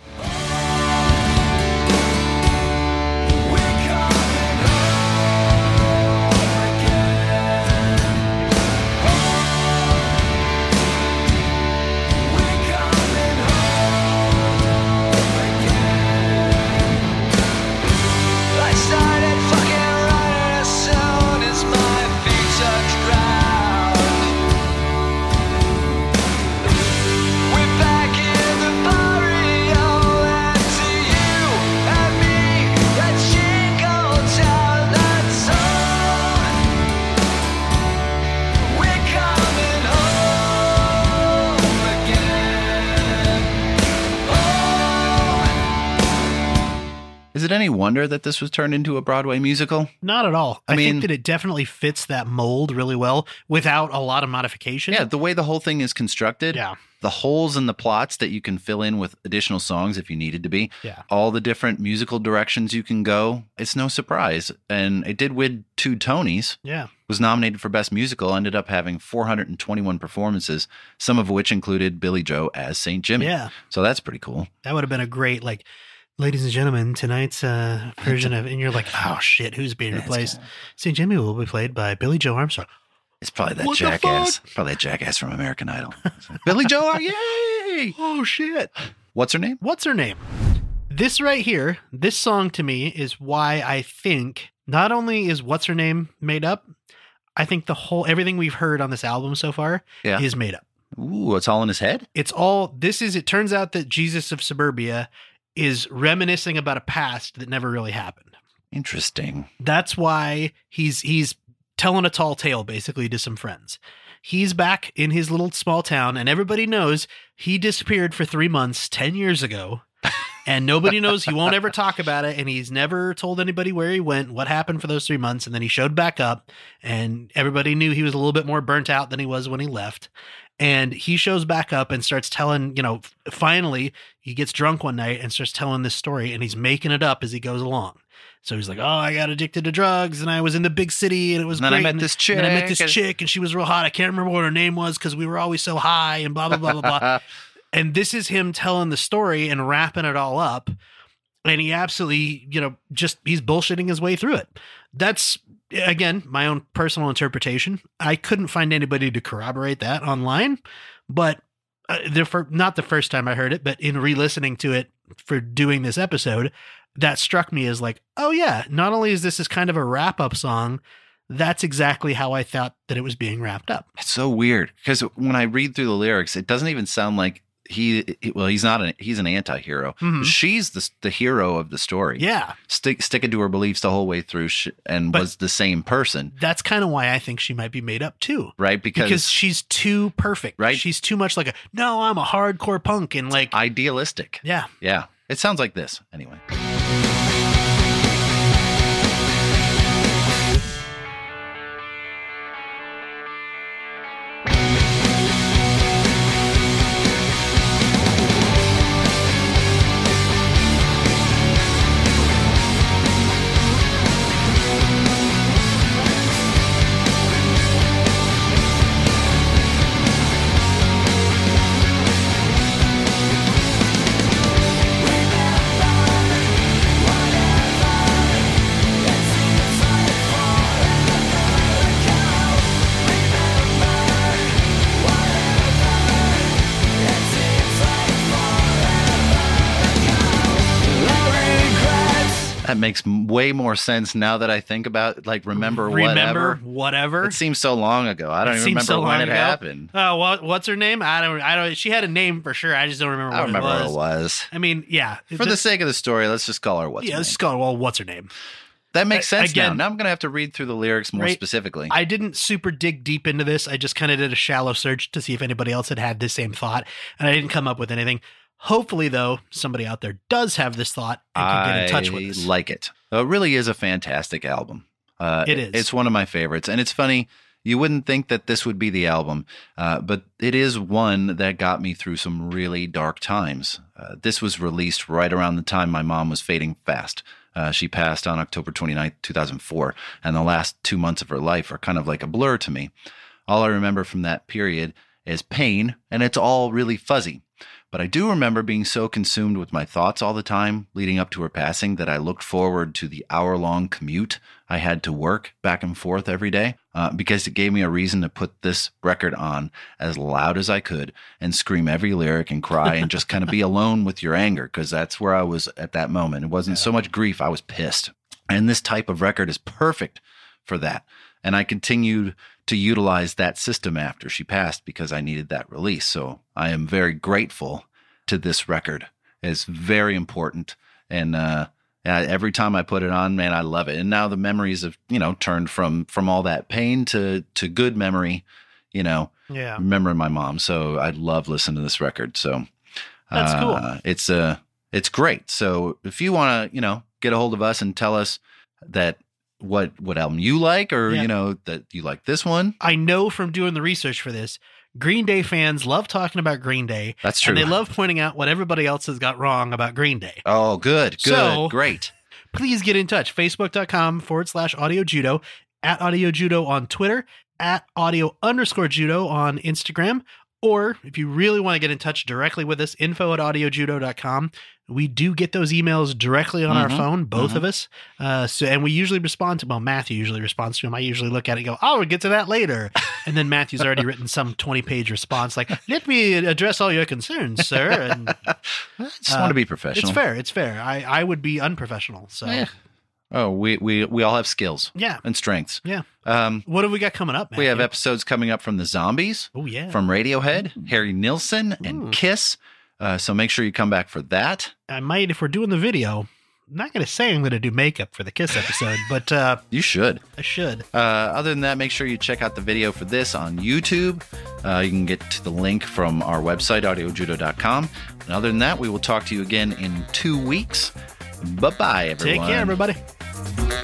Wonder that this was turned into a Broadway musical? Not at all. I I, mean- think that it definitely fits that mold really well without a lot of modification. Yeah, the way the whole thing is constructed, Yeah. the holes in the plots that you can fill in with additional songs if you needed to be, Yeah. all the different musical directions you can go. It's no surprise. And it did win two Tonys. Yeah. was nominated for Best Musical, ended up having 421 performances, some of which included Billy Joe as St. Jimmy. Yeah. So that's pretty cool. That would have been a great, like, ladies and gentlemen, tonight's uh, version of, and you're like, oh shit, who's being replaced? St. Jimmy will be played by Billy Joe Armstrong. It's probably that What jackass. Probably that jackass from American Idol. Billy Joe, yay! Oh shit. What's her name? What's her name? This right here, this song to me is why I think not only is What's Her Name made up, I think the whole everything we've heard on this album so far Yeah. is made up. Ooh, it's all in his head? It's all this is it turns out that Jesus of Suburbia is reminiscing about a past that never really happened. Interesting. That's why he's he's telling a tall tale basically to some friends. He's back in his little small town and everybody knows he disappeared for 3 months 10 years ago. And nobody knows he won't ever talk about it and he's never told anybody where he went, what happened for those 3 months and then he showed back up and everybody knew he was a little bit more burnt out than he was when he left. And he shows back up and starts telling, you know, finally he gets drunk one night and starts telling this story and he's making it up as he goes along. So he's like, "Oh, I got addicted to drugs, and I was in the big city, and it was And then I met and this and then I met this and- chick, and she was real hot. I can't remember what her name was because we were always so high, and blah blah blah blah blah." And this is him telling the story and wrapping it all up, and he absolutely, you know, just he's bullshitting his way through it. That's again my own personal interpretation. I couldn't find anybody to corroborate that online, but uh, the not the first time I heard it, but in re-listening to it for doing this episode, that struck me as like, oh yeah, not only is this is kind of a wrap-up song, that's exactly how I thought that it was being wrapped up. It's so weird because when I read through the lyrics, it doesn't even sound like he. Well, he's not. An, he's an anti-hero. Mhm. She's the the hero of the story. Yeah, stick sticking to her beliefs the whole way through, sh- and But- was the same person, that's kind of why I think she might be made up too. right? Because, Because, she's too perfect. Right. She's too much like a no, I'm a hardcore punk and like idealistic. yeah. Yeah, it sounds like this anyway. That makes way more sense now that I think about like remember, Remember whatever. whatever. It seems so long ago. I don't It even remember so when it ago. happened. Uh, oh, what what's her name? I don't I don't she had a name for sure. I just don't remember I what don't remember it was. what it was. I mean, yeah. For the sake of the story, let's just call her what's yeah, her let's name. just call it, well, what's her name? That makes sense again- now. Now I'm gonna have to read through the lyrics more Right. specifically. I didn't super dig deep into this. I just kind of did a shallow search to see if anybody else had had the same thought, and I didn't come up with anything. Hopefully, though, somebody out there does have this thought and can get in touch with I us. like it. It really is a fantastic album. Uh, It is. It's one of my favorites, and it's funny. You wouldn't think that this would be the album, uh, but it is one that got me through some really dark times. Uh, this was released right around the time my mom was fading fast. Uh, she passed on October 29th, 2004, and the last two months of her life are kind of like a blur to me. All I remember from that period is pain, and it's all really fuzzy. But I do remember being so consumed with my thoughts all the time leading up to her passing that I looked forward to the hour long commute I had to work back and forth every day uh, because it gave me a reason to put this record on as loud as I could and scream every lyric and cry and just kind of be alone with your anger because that's where I was at that moment. It wasn't so much grief, I was pissed. And this type of record is perfect for that. And I continued to utilize that system after she passed because I needed that release. So I am very grateful to this record. It's very important. And uh, every time I put it on, man, I love it. And now the memories have, you know, turned from from all that pain to to good memory, you know, yeah, remembering my mom. So I love listening to this record. So That's cool. uh, It's uh it's great. So if you want to, you know, get a hold of us and tell us that what what album you like, or Yeah. you know that you like this one, I know from doing the research for this, Green Day fans love talking about Green Day, that's true. and they love pointing out what everybody else has got wrong about Green Day. oh, good, good, So- great. please get in touch. Facebook.com forward slash audio judo, at audio judo on Twitter, at audio underscore judo on Instagram. Or if you really want to get in touch directly with us, info at audiojudo.com. We do get those emails directly on our Mhm, phone, both mhm. of us. Uh, so, and we usually respond to, well, Matthew usually responds to them. I usually look at it and go, oh, we'll get to that later. And then Matthew's already written some 20 page response like, let me address all your concerns, sir. And I just Uh, want to be professional. it's fair. It's fair. I, I would be unprofessional. So. Oh, we we we all have skills yeah. and strengths. Yeah. Um, What have we got coming up? we have episodes coming up from the Zombies, Oh yeah. from Radiohead, Harry Nilsson, and Ooh. Kiss. Uh, so make sure you come back for that. I might if we're doing the video. I'm not going to say I'm going to do makeup for the Kiss episode, but uh, You should. I should. Uh, other than that, make sure you check out the video for this on YouTube. Uh, you can get to the link from our website, audiojudo.com. And other than that, we will talk to you again in two weeks. Bye bye, everyone. Take care, everybody.